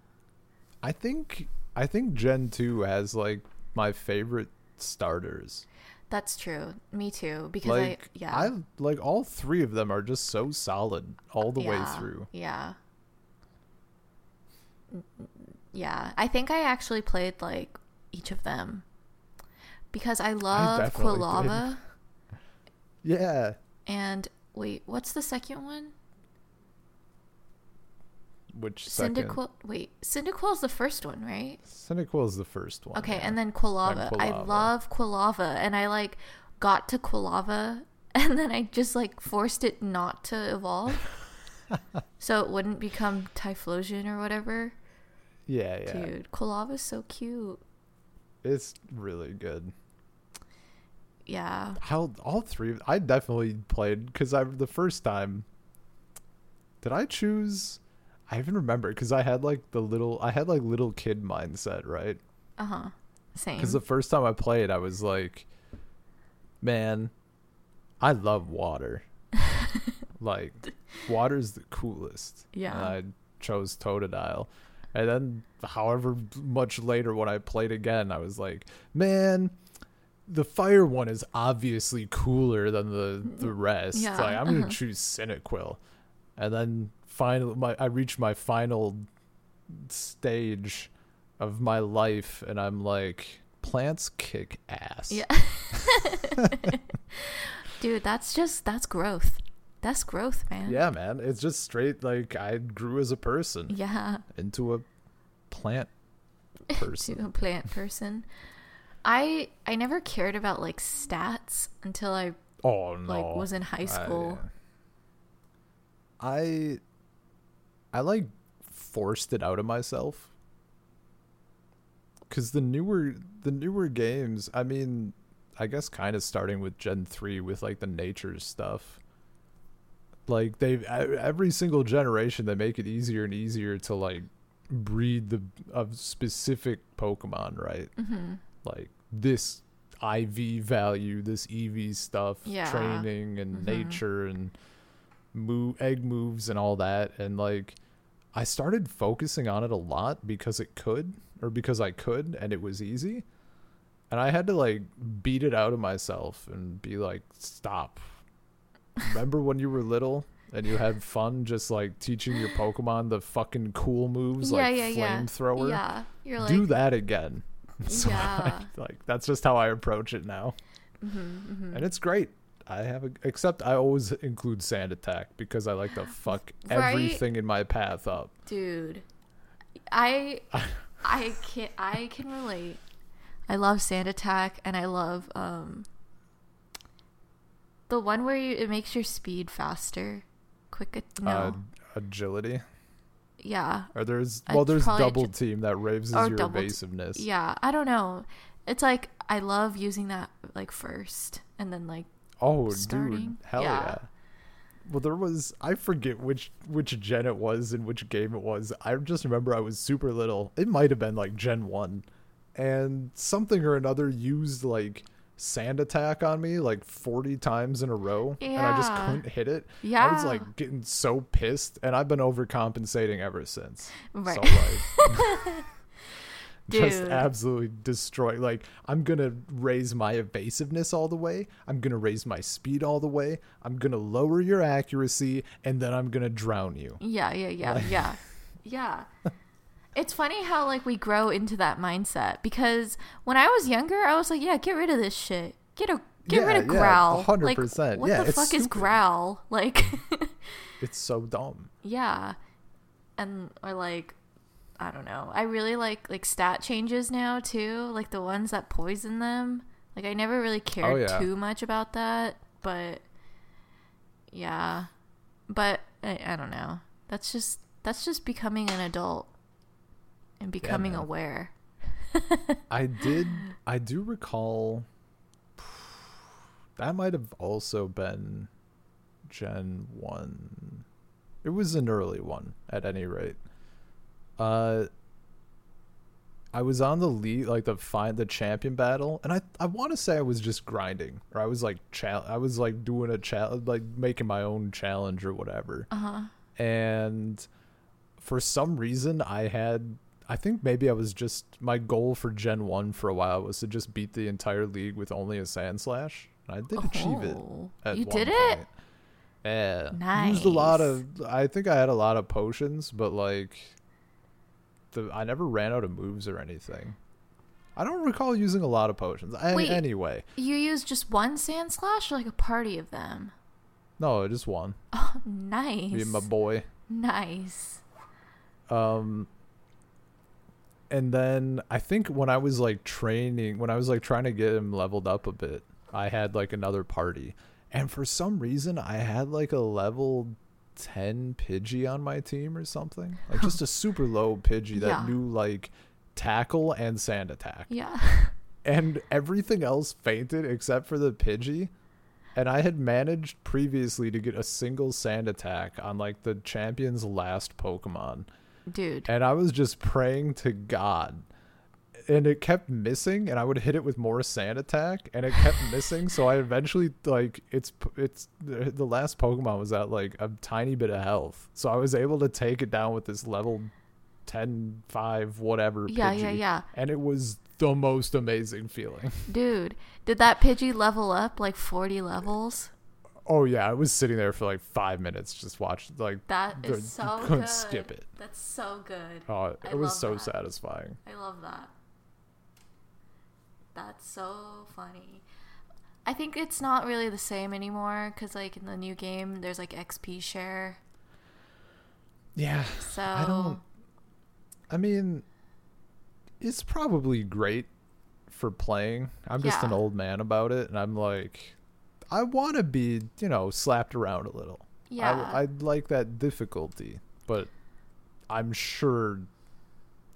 I think I think Gen 2 has like my favorite starters. that's true. Me too. Because Like I yeah. I like all three of them are just so solid all the way through. Yeah. Mm, Yeah. I think I actually played like each of them. Because I love did. Quilava Yeah. and wait, what's the second one? Which second? Cyndaquil. Wait, Cyndaquil is the first one, right? Cyndaquil is the first one. Okay, yeah. and then Quilava. I love Quilava, and I like got to Quilava, and then I just like forced it not to evolve, so it wouldn't become Typhlosion or whatever. yeah, yeah. Dude, Quilava's so cute. It's really good. Yeah, How all three? I definitely played because I the first time. Did I choose? I even remember because I had like the little. I had like little kid mindset, right? uh huh. Same. Because the first time I played, I was like, "Man, I love water. like, water's the coolest." Yeah. And I chose Totodile, and then however much later when I played again, I was like, "Man." The fire one is obviously cooler than the the rest. Yeah, Like I'm gonna uh-huh. choose Cyndaquil, and then finally, my I reached my final stage of my life, and I'm like, plants kick ass. yeah. Dude, that's just that's growth. That's growth, man. Yeah, man. It's just straight like I grew as a person Yeah. into a plant to person. a plant person. I I never cared about like stats until I oh no. like was in high school. I I like forced it out of myself. Cuz the newer the newer games, I mean, I guess kind of starting with Gen 3 with like the nature stuff. Like they've every single generation they make it easier and easier to like breed the of specific Pokemon, right? hmm like this IV value, this EV stuff, Yeah. training and Mhm. nature and move egg moves and all that and like I started focusing on it a lot because it could or because I could and it was easy. And I had to like beat it out of myself and be like stop. Remember when you were little and you had fun just like teaching your Pokemon the fucking cool moves yeah, like yeah, yeah. flamethrower. Yeah, you're like Do that again. So Yeah. I, like that's just how I approach it now. Mm-hmm, And it's great. I have a, except I always include sand attack because I like to fuck Right? everything in my path up. dude. I I can I can relate. I love Sand Attack and I love um the one where you it makes your speed faster. Quick no. Uh, agility. Yeah. Or there's well, there's double team that raves your t- evasiveness. Yeah, I don't know. It's like I love using that like first and then like Oh, dude, starting. hell Yeah. yeah. Well, there was I forget which which gen it was and which game it was. I just remember I was super little. It might have been like Gen One, and something or another used like sand attack on me like forty times in a row, and I just couldn't hit it. I Yeah. was like getting so pissed, and I've been overcompensating ever since. Right. So like. just absolutely destroy like i'm gonna raise my evasiveness all the way i'm gonna raise my speed all the way i'm gonna lower your accuracy and then i'm gonna drown you Yeah, yeah, yeah, Like- yeah. Yeah. It's funny how like we grow into that mindset because when I was younger, I was like, yeah, get rid of this shit. Get a get rid Yeah, of yeah, growl. 100%. Like, what Yeah, the fuck is growl? Like it's so dumb Yeah. And or like I don't know. I really like like stat changes now too, like the ones that poison them. Like I never really cared Oh, yeah. too much about that, but yeah. But I, I don't know. That's just that's just becoming an adult and becoming man. aware. i did i do recall that might have also been gen 1 it was an early one at any rate uh I was on the lead, like the find the champion battle, and I I want to say I was just grinding, or I was like chal- I was like doing a challenge, like making my own challenge or whatever. Uh-huh. And for some reason, I had I think maybe I was just my goal for Gen One for a while was to just beat the entire league with only a Sandslash. And I did achieve it. Oh, you did it? point. Yeah. Used a lot of I think I had a lot of potions, but like the I never ran out of moves or anything. I don't recall using a lot of potions. I, Wait. anyway, You used just one Sandslash or like a party of them? no, just one. Oh, nice. Me my boy. Nice. Um and then I think when I was like training, when I was like trying to get him leveled up a bit, I had like another party. And for some reason I had like a level 10 Pidgey on my team or something. Like just a super low Pidgey that Yeah. knew like tackle and sand attack. Yeah. And everything else fainted except for the Pidgey. And I had managed previously to get a single sand attack on like the champion's last Pokemon Dude. and I was just praying to God. And it kept missing, and I would hit it with more sand attack, and it kept missing. So I eventually like it's it's the last Pokemon was at like a tiny bit of health, so I was able to take it down with this level 10, 5, whatever. Yeah, yeah, yeah. And it was the most amazing feeling. Dude, did that Pidgey level up like 40 levels? Oh yeah, I was sitting there for like five minutes just watching like That the- is so couldn't good. skip it. That's so good. Oh, it was so that. satisfying. I love that. That's so funny. I think it's not really the same anymore because, like, in the new game, there's like XP share. Yeah. So I don't. I mean, it's probably great for playing. I'm just an old man about it, and I'm like, I want to be, you know, slapped around a little. yeah, I, I'd like that difficulty, but I'm sure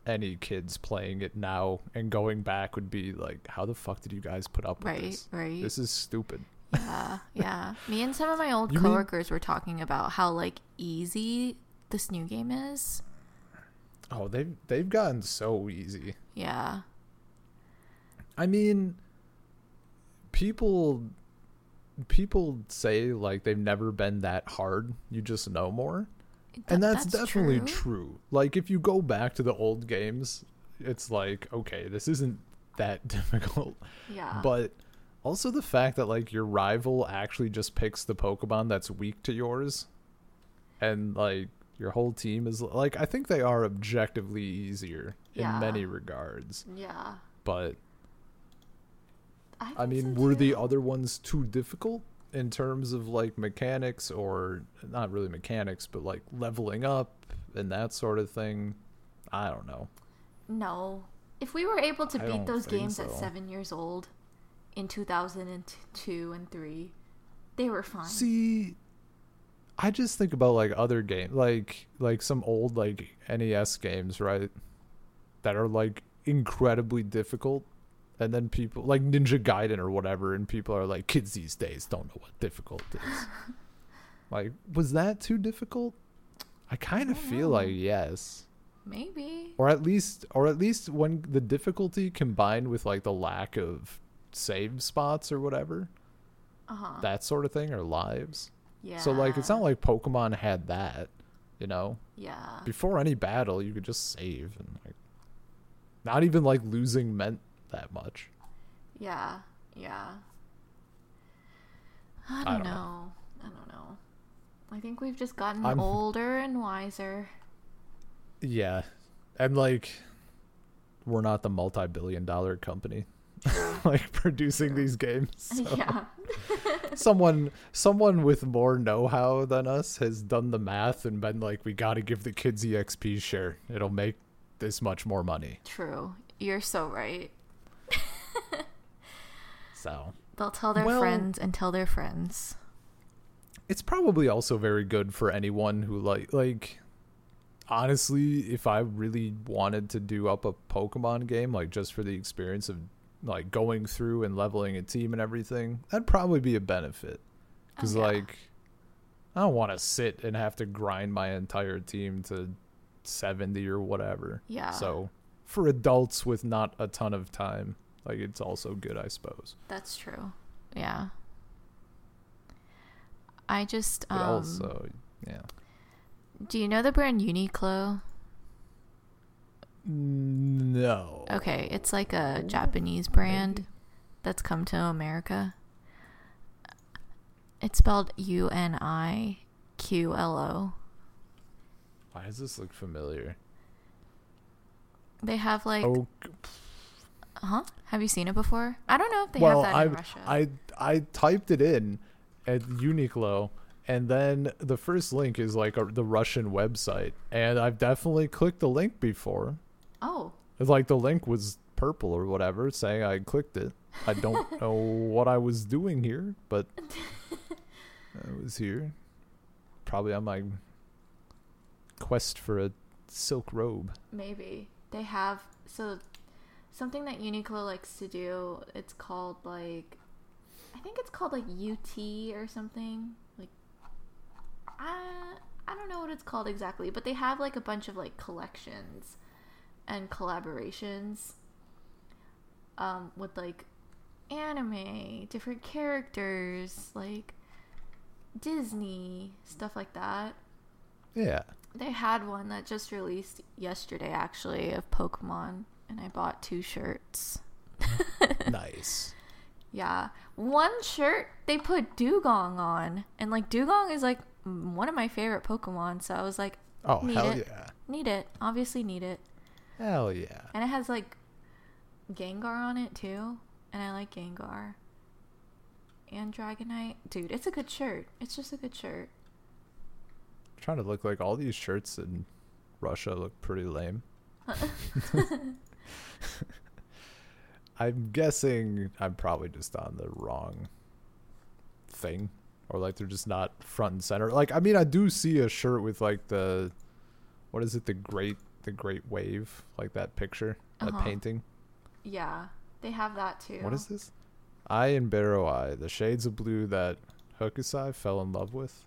any kids playing it now and going back would be like, how the fuck did you guys put up with right, this? right. This is stupid. yeah, yeah. Me and some of my old You mean- coworkers were talking about how like easy this new game is. Oh, they've they've gotten so easy. Yeah, I mean, people people say like they've never been that hard. You just know more. and Th- that's, definitely true. Like if you go back to the old games, it's like, okay, this isn't that difficult. Yeah, But also the fact that like your rival actually just picks the Pokemon that's weak to yours. and like your whole team is like I think they are objectively easier Yeah. in many regards, Yeah. but I, I mean, so were the other ones too difficult in terms of like mechanics or not really mechanics, but like leveling up and that sort of thing? I don't know. No. If we were able to I beat those games at seven years old in 2002 and 3, they were fine. See, I just think about like other games, like like some old like NES games, right? That are like incredibly difficult, and then people like Ninja Gaiden or whatever, and people are like, kids these days don't know what difficult is. like, was that too difficult? I kind of feel know. like yes, Maybe. or at least, or at least when the difficulty combined with like the lack of save spots or whatever, Uh huh. that sort of thing, or lives. Yeah. So like it's not like Pokemon had that, you know. Yeah. Before any battle, you could just save and like not even like losing meant that much. Yeah. Yeah. I I don't, don't know. know. I don't know. I think we've just gotten I'm- older and wiser. Yeah. And like we're not the multi-billion dollar company like producing these games. so yeah. someone someone with more know-how than us has done the math and been like we got to give the kids EXP share. It'll make this much more money. True. You're so right. So, They'll tell their Well- friends and tell their friends. it's probably also very good for anyone who like like honestly if i really wanted to do up a pokemon game like just for the experience of like going through and leveling a team and everything that'd probably be a benefit because Oh, yeah. like i don't want to sit and have to grind my entire team to 70 or whatever Yeah. so for adults with not a ton of time like it's also good i suppose That's true. Yeah. I just um also yeah do you know the brand Uniqlo? no Okay, it's like a Japanese brand Maybe. that's come to America. It's spelled U N I Q L O. Why does this look familiar? They have like oh, huh? Have you seen it before? I don't know if they well, have that I in Russia. I I typed it in at Uniqlo, and then the first link is like a, the Russian website, and I've definitely clicked the link before. oh, It's like the link was purple or whatever, saying I clicked it. I don't know what I was doing here, but I was here. Probably on my quest for a silk robe. maybe they have so something that Uniqlo likes to do. It's called like I think it's called like UT or something. Like I I don't know what it's called exactly, but they have like a bunch of like collections and collaborations um with like anime, different characters, like Disney, stuff like that. Yeah. They had one that just released yesterday, actually, of Pokemon, and I bought two shirts. nice. Yeah, one shirt they put Dewgong on, and like Dewgong is like one of my favorite Pokemon, so I was like, Oh Need hell it. yeah. need it, obviously need it, Hell yeah. and it has like Gengar on it too, and I like Gengar and Dragonite, dude. It's a good shirt. It's just a good shirt. trying to look like all these shirts in Russia look pretty lame. I'm guessing I'm probably just on the wrong thing or like they're just not front and center. Like I mean I do see a shirt with like the what is it the great the great wave like that picture that Uh-huh. painting. Yeah, they have that too. What is this? I and Barrow Eye, the shades of blue that Hokusai fell in love with.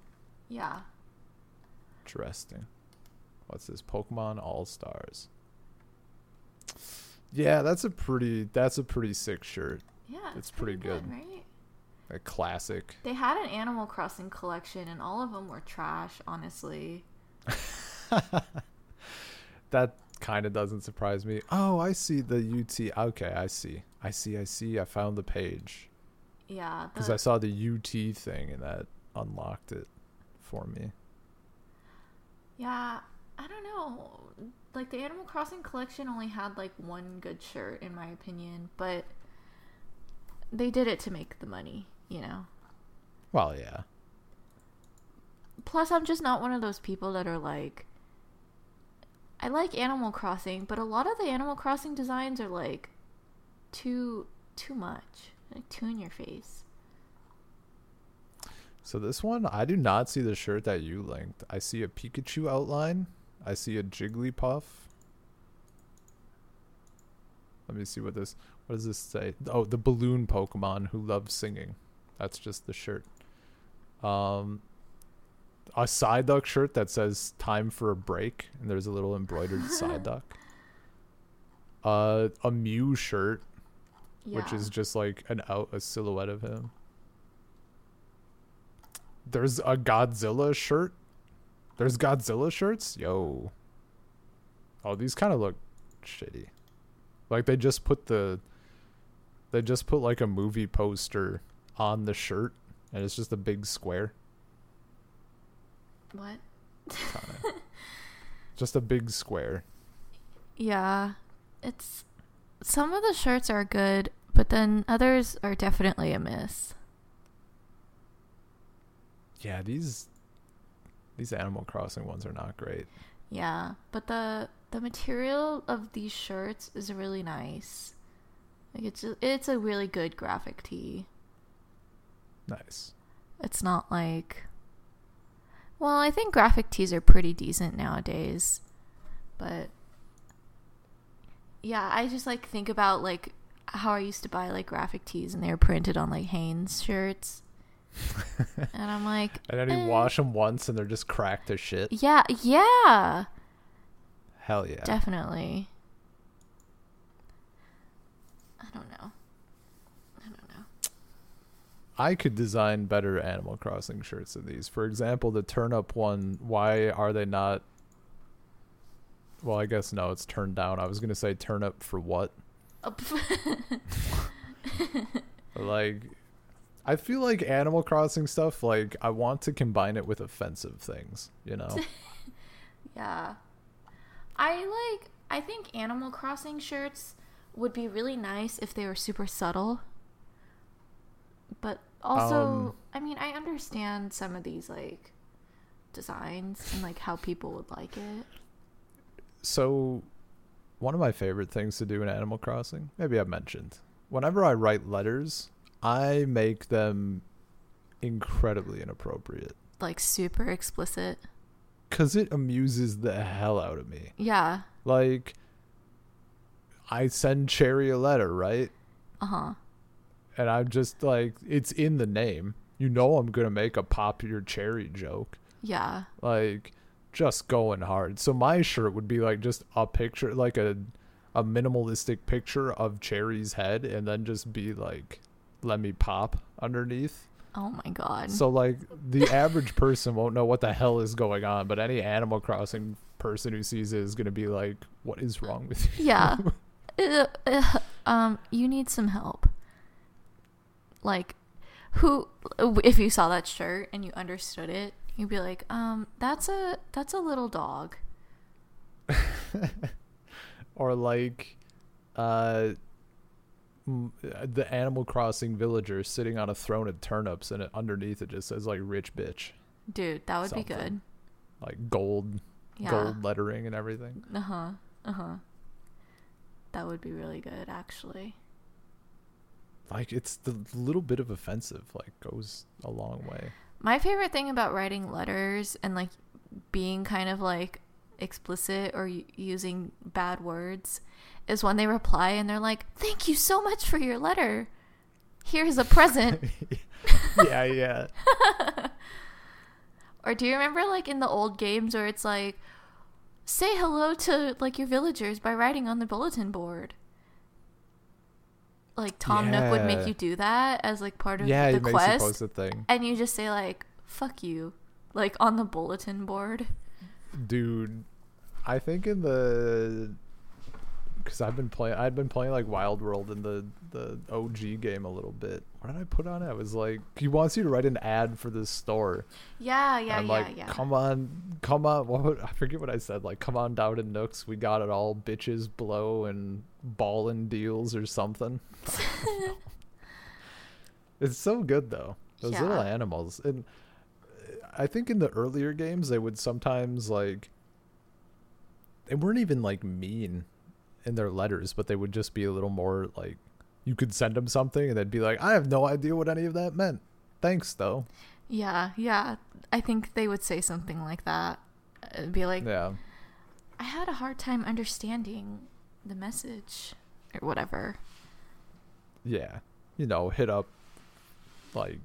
Yeah, Interesting. What's this? Pokemon All Stars. Yeah, that's a pretty that's a pretty sick shirt. yeah, It's pretty good. right? A classic. They had an Animal Crossing collection, and all of them were trash. Honestly, That kind of doesn't surprise me. Oh, I see the UT. Okay, I see. I see. I see. I found the page yeah. because the- I saw the UT thing and that unlocked it for me. Yeah, I don't know. Like the Animal Crossing collection only had like one good shirt in my opinion, but they did it to make the money, you know. Well, yeah. Plus I'm just not one of those people that are like I like Animal Crossing, but a lot of the Animal Crossing designs are like too too much. Like too in your face. So this one, I do not see the shirt that you linked. I see a Pikachu outline. I see a Jigglypuff. Let me see what this. What does this say? Oh, the balloon Pokemon who loves singing. That's just the shirt. Um, a Psyduck shirt that says "Time for a break" and there's a little embroidered Psyduck. Uh, a Mew shirt, which is just like an out a silhouette of him. There's a Godzilla shirt. There's Godzilla shirts. Yo. Oh, these kind of look shitty. Like they just put the they just put like a movie poster on the shirt and it's just a big square. what? Just a big square. Yeah. It's some of the shirts are good, but then others are definitely a miss. Yeah, these these Animal Crossing ones are not great. Yeah, but the the material of these shirts is really nice. Like it's a, it's a really good graphic tee. Nice. It's not like Well, I think graphic tees are pretty decent nowadays. But yeah, I just like think about like how I used to buy like graphic tees and they were printed on like Hanes shirts. and I'm like, And then you eh. wash them once and they're just cracked to shit. yeah, yeah, Hell yeah. definitely. I don't know. I don't know. I could design better Animal Crossing shirts than these. For example, the turnip one, why are they not Well, I guess no, it's turned down. I was going to say turnip for what? Oh. Like I feel like Animal Crossing stuff like I want to combine it with offensive things, you know. Yeah. I like I think Animal Crossing shirts would be really nice if they were super subtle. But also, Um, I mean, I understand some of these like designs and like how people would like it. so one of my favorite things to do in Animal Crossing, maybe I've mentioned, whenever I write letters, I make them incredibly inappropriate Like super explicit. cuz it amuses the hell out of me. Yeah. Like I send Cherry a letter, right? Uh-huh. And I'm just like it's in the name. You know I'm going to make a pop your cherry joke. Yeah. like just going hard. So my shirt would be like just a picture, like a a minimalistic picture of Cherry's head, and then just be like, "Let me pop" underneath. Oh my god. So like the average person won't know what the hell is going on, but any Animal Crossing person who sees it is gonna be like, "What is wrong with you?" Yeah. Uh, uh, um, you need some help. Like, who? If you saw that shirt and you understood it, you'd be like, um, that's a that's a little dog. or like, uh. The Animal Crossing villager sitting on a throne of turnips, and it, underneath it just says like "rich bitch." Dude, that would be good. like gold Yeah. gold lettering and everything. Uh huh. Uh huh. That would be really good, actually. Like it's the little bit of offensive like goes a long way. My favorite thing about writing letters and like being kind of like explicit or using bad words is when they reply and they're like, "Thank you so much for your letter. Here's a present." yeah, yeah. or do you remember like in the old games where it's like, "Say hello to like your villagers by writing on the bulletin board." Like Tom Nook would make you do that as like part of Yeah, the quest. you post a thing. and you just say like fuck you like on the bulletin board Dude, I think in the because I've been playing. I'd been playing like Wild World in the the OG game a little bit. What did I put on it? I was like, he wants you to write an ad for this store. Yeah, yeah, I'm yeah, like, yeah. come on, come on. What I forget what I said. Like, come on down to Nooks. We got it all. Bitches blow and ballin' deals or something. it's so good though. Those little animals, and I think in the earlier games they would sometimes like. They weren't even like mean in their letters, but they would just be a little more like. You could send them something, and they'd be like, "I have no idea what any of that meant. Thanks, though." Yeah, yeah. I think they would say something like that. It'd be like, Yeah. I had a hard time understanding the message or whatever. yeah, you know, hit up like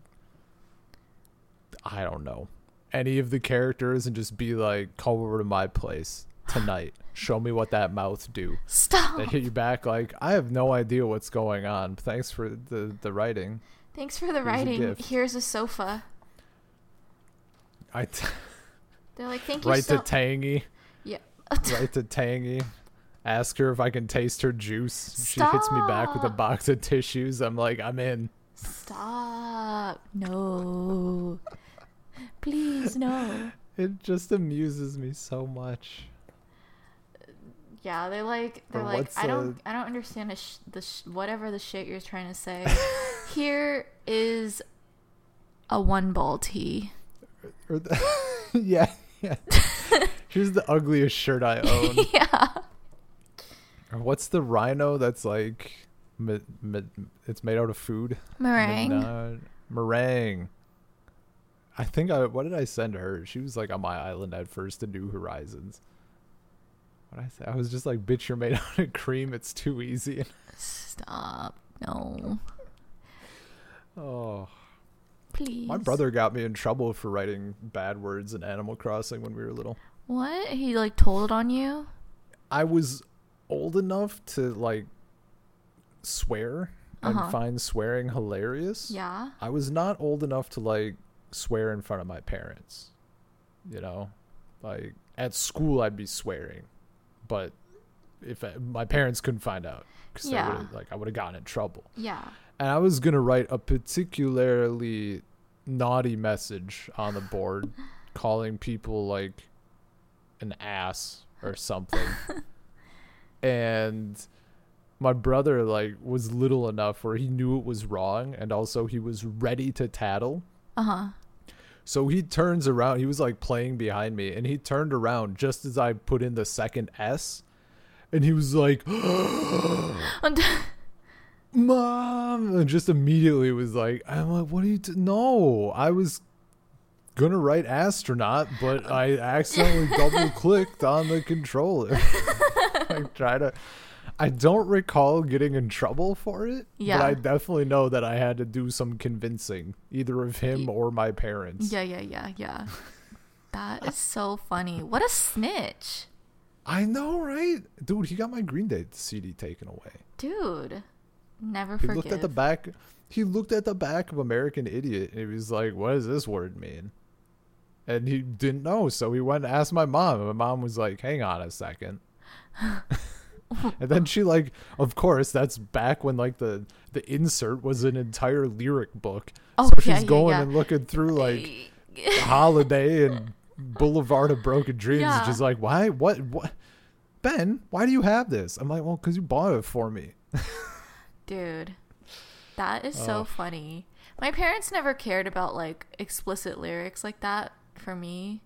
I don't know any of the characters and just be like, "Come over to my place tonight. Show me what that mouth do." Stop. They hit you back like, "I have no idea what's going on. Thanks for the the writing." Thanks for the a writing. gift. Here's a sofa. I t- They're like, thank you write so to Tangy. Yeah. Write to Tangy. Ask her if I can taste her juice. She hits me back with a box of tissues. I'm like, I'm in. Stop. No. Please, no. It just amuses me so much. Yeah, they're like they're Or like I don't a- I don't understand the, sh- the sh- whatever the shit you're trying to say. Here is a one ball tee. Or the, yeah, yeah. Here's the ugliest shirt I own. yeah. or what's the rhino that's like, mi- mi- it's made out of food? Meringue. Minaj- meringue. I think I. What did I send her? She was like on my island at first to New Horizons. What I say? I was just like, "Bitch, you're made out of cream. It's too easy." Stop. No. Oh, Please. my brother got me in trouble for writing bad words in Animal Crossing when we were little. What? He like told on you? I was old enough to like swear and Uh-huh. find swearing hilarious. Yeah. I was not old enough to like swear in front of my parents. You know, like at school I'd be swearing, but if I, my parents couldn't find out, because Yeah. like I would have gotten in trouble. Yeah. And I was gonna write a particularly naughty message on the board, calling people like an ass or something. and my brother like was little enough where he knew it was wrong, and also he was ready to tattle. Uh huh. So he turns around. He was like playing behind me, and he turned around just as I put in the second S, and he was like, "Mom!" And just immediately was like, "I'm like, what are you? T-? No, I was gonna write astronaut, but I accidentally double clicked on the controller. I try to." I don't recall getting in trouble for it, Yeah. but I definitely know that I had to do some convincing, either of him or my parents. Yeah, yeah, yeah, yeah. That is so funny. What a snitch. I know, right? Dude, he got my Green Day CD taken away. Dude. Never forget. He looked at the back. He looked at the back of American Idiot and he was like, "What does this word mean?" And he didn't know, so he went and asked my mom. And my mom was like, "Hang on a second. and then she like, of course, that's back when like the the insert was an entire lyric book. Oh, so she's yeah, yeah, going yeah. and looking through like Holiday and Boulevard of Broken Dreams. Yeah. Just like, why? What? What? Ben, why do you have this? I'm like, well, because you bought it for me. Dude, that is so Oh. funny. My parents never cared about like explicit lyrics like that for me.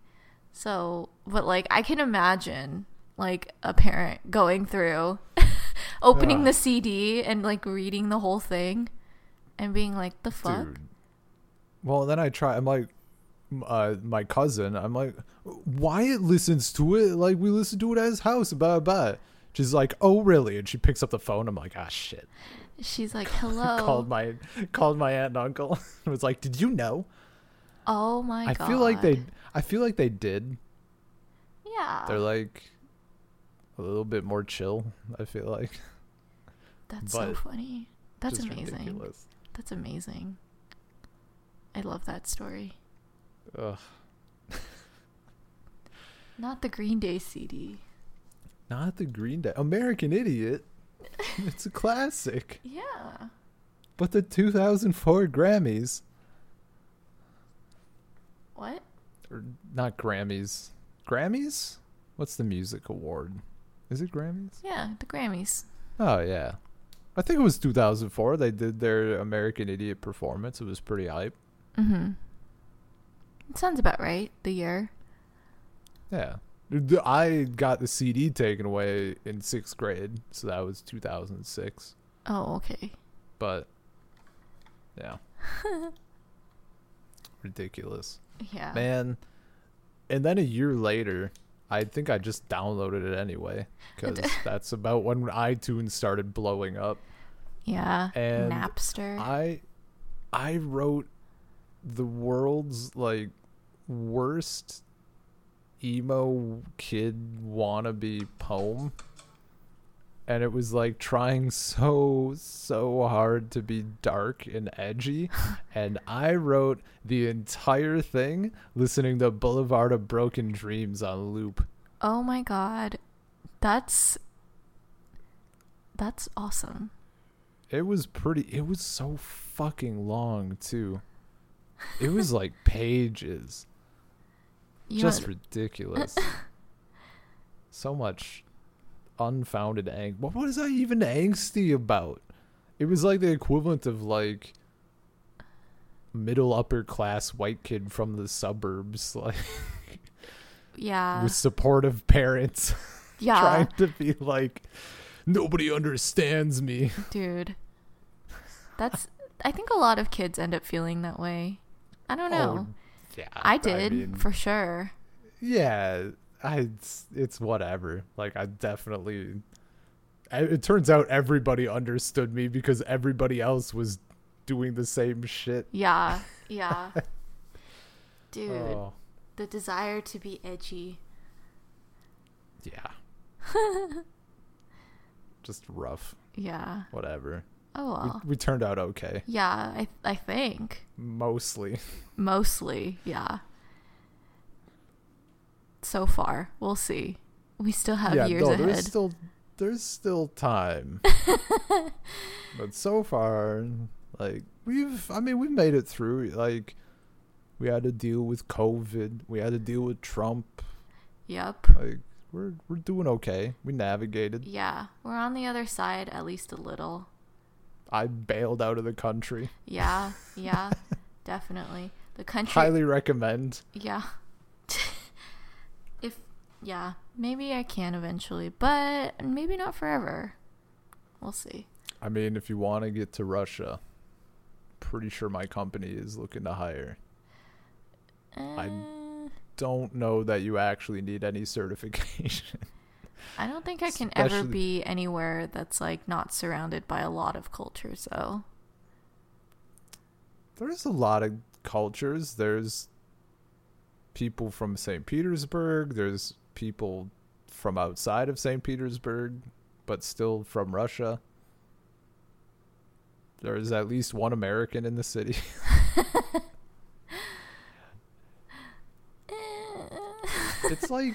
So, but like I can imagine like a parent going through opening Yeah. the CD and like reading the whole thing and being like, "The fuck?" Dude. Well, then I try. I'm like, uh, my cousin. I'm like, Wyatt listens to it. Like we listen to it at his house. Blah blah. She's like, oh really? And she picks up the phone. I'm like, ah shit. She's like, "Hello." Called my called my aunt and uncle. and was like, did you know? oh my I god. feel like they. I feel like they did. Yeah. They're like a little bit more chill. I feel like. That's so funny. That's amazing. Ridiculous. That's amazing. I love that story. Ugh. Not the Green Day CD. Not the Green Day. American Idiot. it's a classic. Yeah. But the 2004 Grammys, What? or not Grammys, Grammys? What's the music award? Is it Grammys? Yeah, the Grammys. Oh yeah, I think it was 2004. They did their American Idiot performance. It was pretty hype. Mm-hmm. It sounds about right. The year. Yeah, I got the CD taken away in sixth grade, so that was 2006. Oh, okay. But yeah, ridiculous. Yeah. man. And then a year later, I think I just downloaded it anyway because that's about when iTunes started blowing up. Yeah. And Napster. I I wrote the world's like worst emo kid wannabe poem. And it was like trying so so hard to be dark and edgy, and I wrote the entire thing listening to Boulevard of Broken Dreams on loop. oh my god. That's That's awesome. It was pretty. It was so fucking long too. It was like pages. Just ridiculous. so much unfounded angst. What was I even angsty about? It was like the equivalent of like middle upper class white kid from the suburbs, like yeah. with supportive parents, yeah. trying to be like nobody understands me. Dude. That's I think a lot of kids end up feeling that way. I don't oh, know. Oh, yeah, I did mean, for sure. yeah i it's, it's whatever like i definitely I- it turns out everybody understood me because everybody else was doing the same shit Yeah. Yeah. Dude, oh the desire to be edgy. yeah just rough Yeah. whatever Oh well. we, we turned out okay Yeah, I I think mostly mostly, yeah. So far, we'll see. We still have yeah years no ahead. there's still there's still time but so far like we've i mean we've made it through like we had to deal with covid we had to deal with trump Yep. like we're we're doing okay we navigated Yeah, we're on the other side at least a little. i bailed out of the country Yeah, yeah, definitely. The country. highly recommend Yeah. Yeah, maybe I can eventually, but maybe not forever. We'll see. i mean if you want to get to russia pretty sure my company is looking to hire Uh, don't know that you actually need any certification I don't think I can ever be anywhere that's like not surrounded by a lot of cultures though. there's a lot of cultures. There's people from St. Petersburg. There's people from outside of St. Petersburg, but still from Russia. There's at least one American in the city. it's like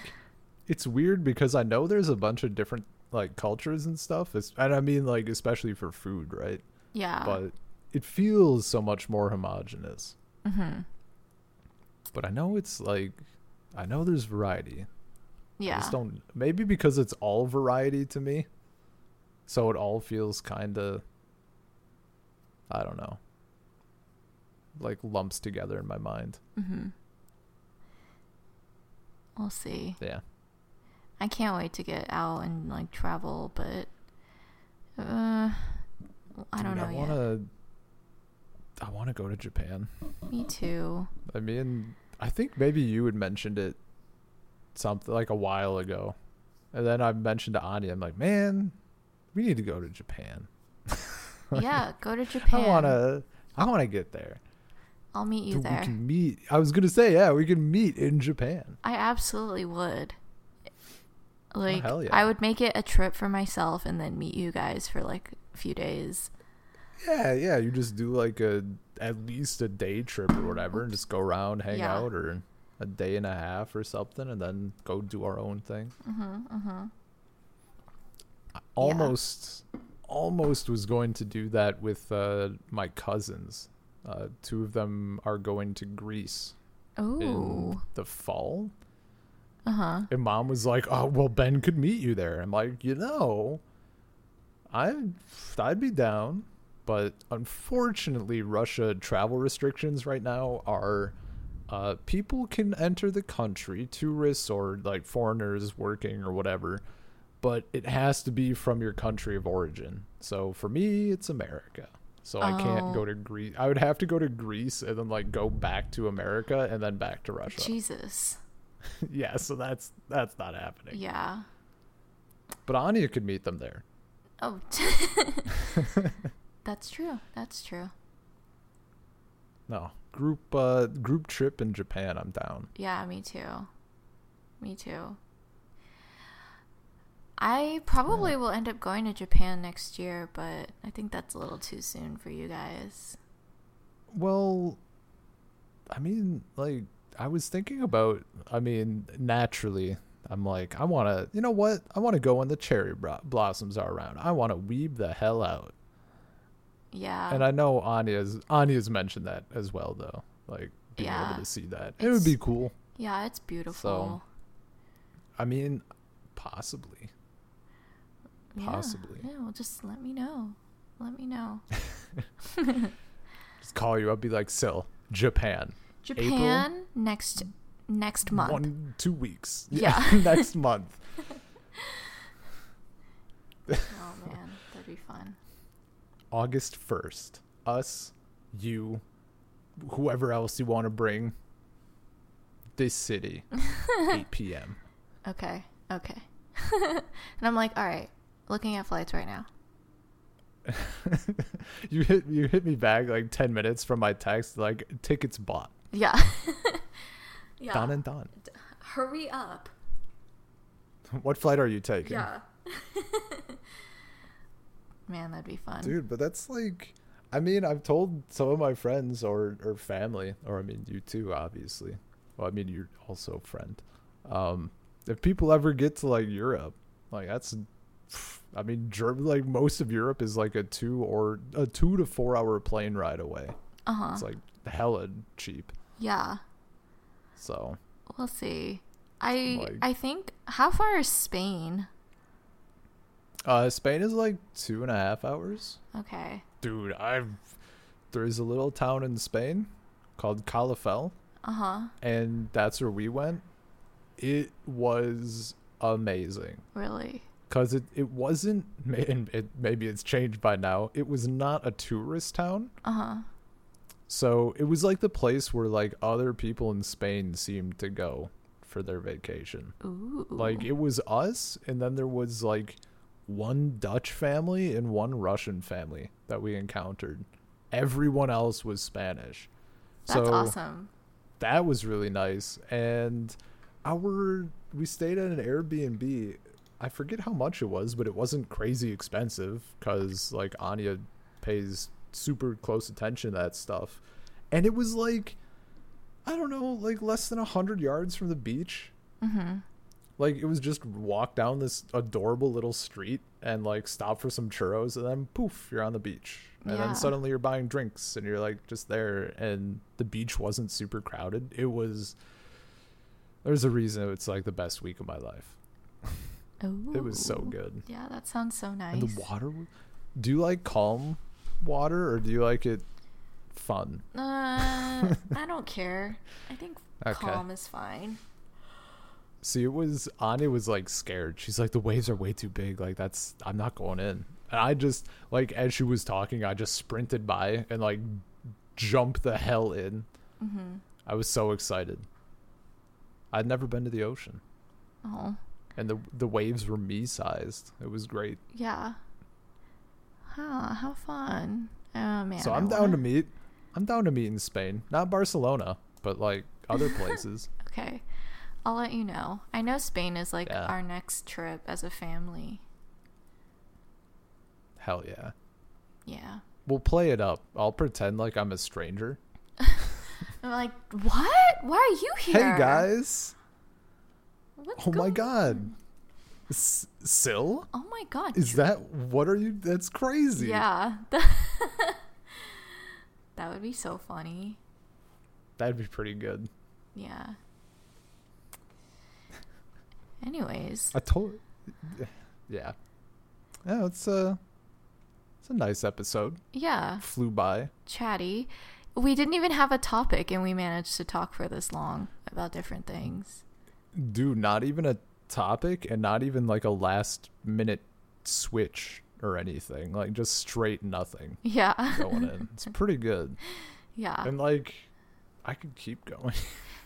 it's weird because I know there's a bunch of different like cultures and stuff. It's, and I mean like especially for food, right? yeah. But it feels so much more homogenous. hmm But I know it's like I know there's variety. I Yeah. just don't maybe because it's all variety to me. So it all feels kind of I don't know. Like lumps together in my mind. hmm We'll see. Yeah. I can't wait to get out and like travel, but uh, I don't Dude, know I yet. want to I want to go to Japan. Me too. I mean, I think maybe you had mentioned it something like a while ago. And then I mentioned to Anya, I'm like, man, we need to go to Japan. yeah, go to Japan. I wanna I wanna get there. I'll meet you there. We can meet I was gonna say, yeah, we can meet in Japan. I absolutely would. Oh, like, hell yeah. I would make it a trip for myself and then meet you guys for like a few days. Yeah, yeah. You just do like a at least a day trip or whatever and just go around, hang Yeah. out or a day and a half or something and then go do our own thing. Mm-hmm, mm-hmm. almost almost was going to do that with uh, my cousins. Uh, two of them are going to Greece in Oh. the fall. Uh huh. And mom was like, "Oh, well, Ben could meet you there." I'm like, you know, I I'd be down, but unfortunately, Russia travel restrictions right now are uh, people can enter the country, tourists or like foreigners working or whatever, but it has to be from your country of origin. So for me, it's America. So I can't Oh. go to Greece. I would have to go to Greece and then like go back to America and then back to Russia. Jesus. yeah, so that's that's not happening. Yeah. But Anya could meet them there. Oh. That's true. That's true. No group uh group trip in Japan. I'm down. Yeah, me too. Me too. I probably will end up going to Japan next year, but I think that's a little too soon for you guys. Well, I mean, like I was thinking about. I mean, naturally, I'm like, I want to. You know what? I want to go when the cherry blossoms are around. I want to weeb the hell out. Yeah. And I know Anya's Anya's mentioned that as well, though. Like being Yeah. able to see that, it would be cool. yeah, it's beautiful. So, I mean, possibly. Yeah. possibly. Yeah, well just let me know. Let me know. Just call you up, be like, Sil, Japan. Japan next next month. One, two weeks. Yeah. next month. Oh man, that'd be fun. August 1st. Us, you, whoever else you want to bring. This city. 8 p.m. Okay. Okay. and I'm like, all right, looking at flights right now. you hit you hit me back like 10 minutes from my text like tickets bought. Yeah. yeah. Done and done. Hurry up. What flight are you taking? Yeah. Man, that'd be fun. Dude, but that's like I mean, I've told some of my friends or or family, or I mean you too, obviously. Well, I mean you're also a friend. Um if people ever get to like Europe, like that's I mean, Ger- like most of Europe is like a 2 or a 2 to 4 hour plane ride away. Uh huh. It's like hella cheap. Yeah. So, We'll see. I Like- I think how far is Spain? Uh Spain is like two and a half hours. Okay. Dude, I've there's a little town in Spain called Calafell. Uh huh. and that's where we went. It was amazing Really? because it, it wasn't, and it, maybe it's changed by now. It was not a tourist town. Uh huh. So it was like the place where like other people in Spain seemed to go for their vacation. Ooh. Like it was us, and then there was like one Dutch family and one Russian family that we encountered. Everyone else was Spanish. That's so awesome. that was really nice and our we stayed at an airbnb i forget how much it was but it wasn't crazy expensive because like anya pays super close attention to that stuff and it was like i don't know like less than a 100 yards from the beach Mm-hmm. Like it was just walk down this adorable little street and like stop for some churros and then poof you're on the beach and Yeah. then suddenly you're buying drinks and you're like just there and the beach wasn't super crowded it was there's a reason it's like the best week of my life Ooh. it was so good Yeah, that sounds so nice. and the water do you like calm water or do you like it fun Uh, I don't care. I think Okay. calm is fine. See, it was Anya was like scared. She's like, the waves are way too big. Like that's I'm not going in. And I just like as she was talking, I just sprinted by and like jumped the hell in. Mm-hmm. I was so excited. I'd never been to the ocean, Oh, and the the waves were me sized. It was great. yeah. Huh, how fun. Oh man. so I'm down wanna- to meet. I'm down to meet in Spain, not Barcelona, but like other places. Okay. I'll let you know. I know Spain is like Yeah. our next trip as a family. hell yeah. Yeah. We'll play it up. I'll pretend like I'm a stranger. I'm like, what? Why are you here? Hey guys. What's Oh my god. on?" S- Sil? Oh my god. Is that what are you? That's crazy. Yeah. that would be so funny. That'd be pretty good. Yeah. Anyways, I told. Yeah. Yeah, it's a. It's a nice episode. yeah, Flew by. chatty. We didn't even have a topic and we managed to talk for this long about different things. Dude, not even a topic and not even like a last minute switch or anything. Like just straight nothing Yeah. going in. It's pretty good. yeah. And like I could keep going.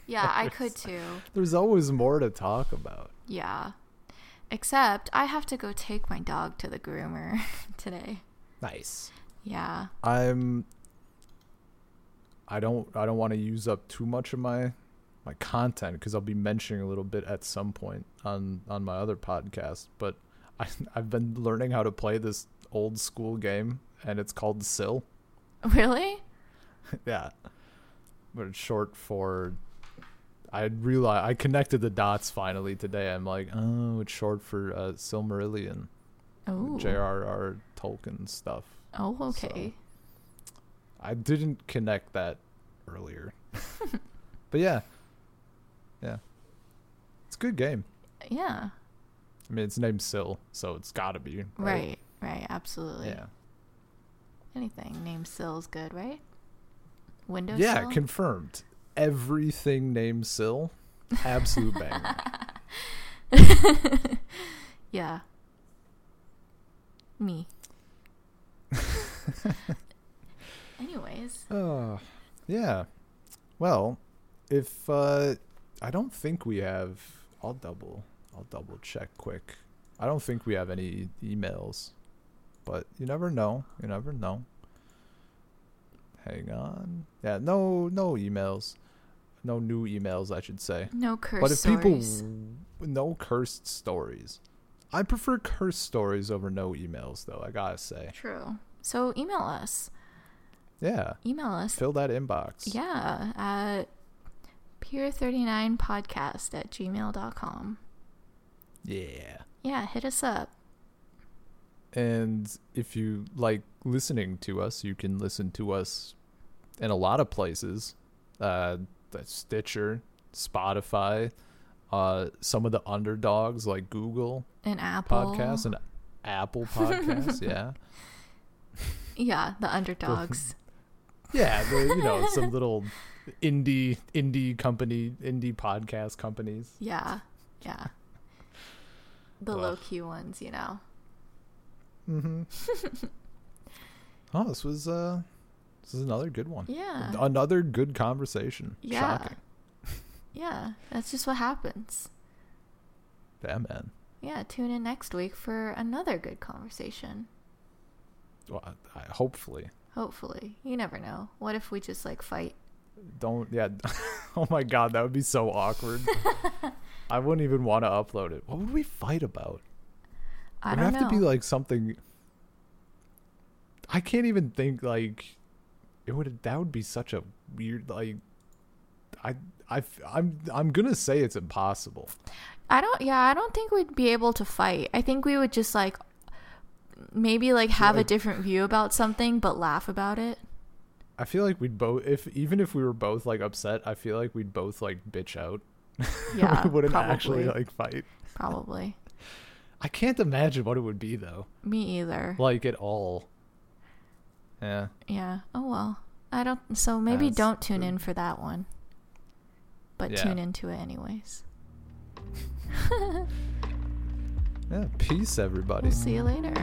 Yeah, I could too. There's always more to talk about. Yeah. Except I have to go take my dog to the groomer today. Nice. Yeah. I'm I don't I don't want to use up too much of my my content because I'll be mentioning a little bit at some point on on my other podcast, but I I've been learning how to play this old school game and it's called Sil. Really? yeah. But it's short for I realized I connected the dots finally today. I'm like, oh, it's short for uh, Silmarillion, Oh. J.R.R. Tolkien stuff. Oh, okay. I didn't connect that earlier. but yeah. Yeah. It's a good game. Yeah. I mean, it's named Sil, so it's got to be. Right. Right. Absolutely. Yeah. Anything named Sil's good, right? Windows. Yeah, confirmed. Everything named Sil, absolute banger. yeah. Me. Anyways. Oh, yeah. Well, if uh I don't think we have I'll double I'll double check quick. I don't think we have any emails. But you never know. You never know. Hang on. Yeah, no no emails. No new emails, I should say. No curse but if stories. people no cursed stories. I prefer cursed stories over no emails though, I got to say. True. So email us. Yeah. Email us. Fill that inbox. Yeah. At peer39podcast at gmail.com. Yeah. Yeah. Hit us up. And if you like listening to us, you can listen to us in a lot of places. Uh, Stitcher, Spotify, uh, some of the underdogs like Google and Apple. Podcasts and Apple Podcasts. yeah, Yeah. The underdogs. yeah. The, you know, some little indie indie company, indie podcast companies. yeah. Yeah. The Ugh. low key ones, you know. Mm-hmm. oh, this was uh, this is another good one. Yeah. Another good conversation. Yeah. Shocking. Yeah. That's just what happens. Yeah, man. Yeah. Tune in next week for another good conversation. Well, I, I, hopefully. Hopefully. You never know. What if we just like fight? Don't. Yeah. oh my god, that would be so awkward. I wouldn't even want to upload it. What would we fight about? I It would don't have know. to be like something. I can't even think like. It would. That would be such a weird like. I I I'm I'm gonna say it's impossible. I don't yeah, I don't think we'd be able to fight. I think we would just like maybe like have a different view about something but laugh about it. I feel like we'd both if even if we were both like upset, I feel like we'd both like bitch out. Yeah. we wouldn't probably, actually like fight. probably. I can't imagine what it would be though. Me either. Like at all. Yeah. Yeah. Oh well. I don't so maybe That's don't tune in for that one. But Yeah. tune into it anyways. Yeah. Peace everybody. We'll see you later.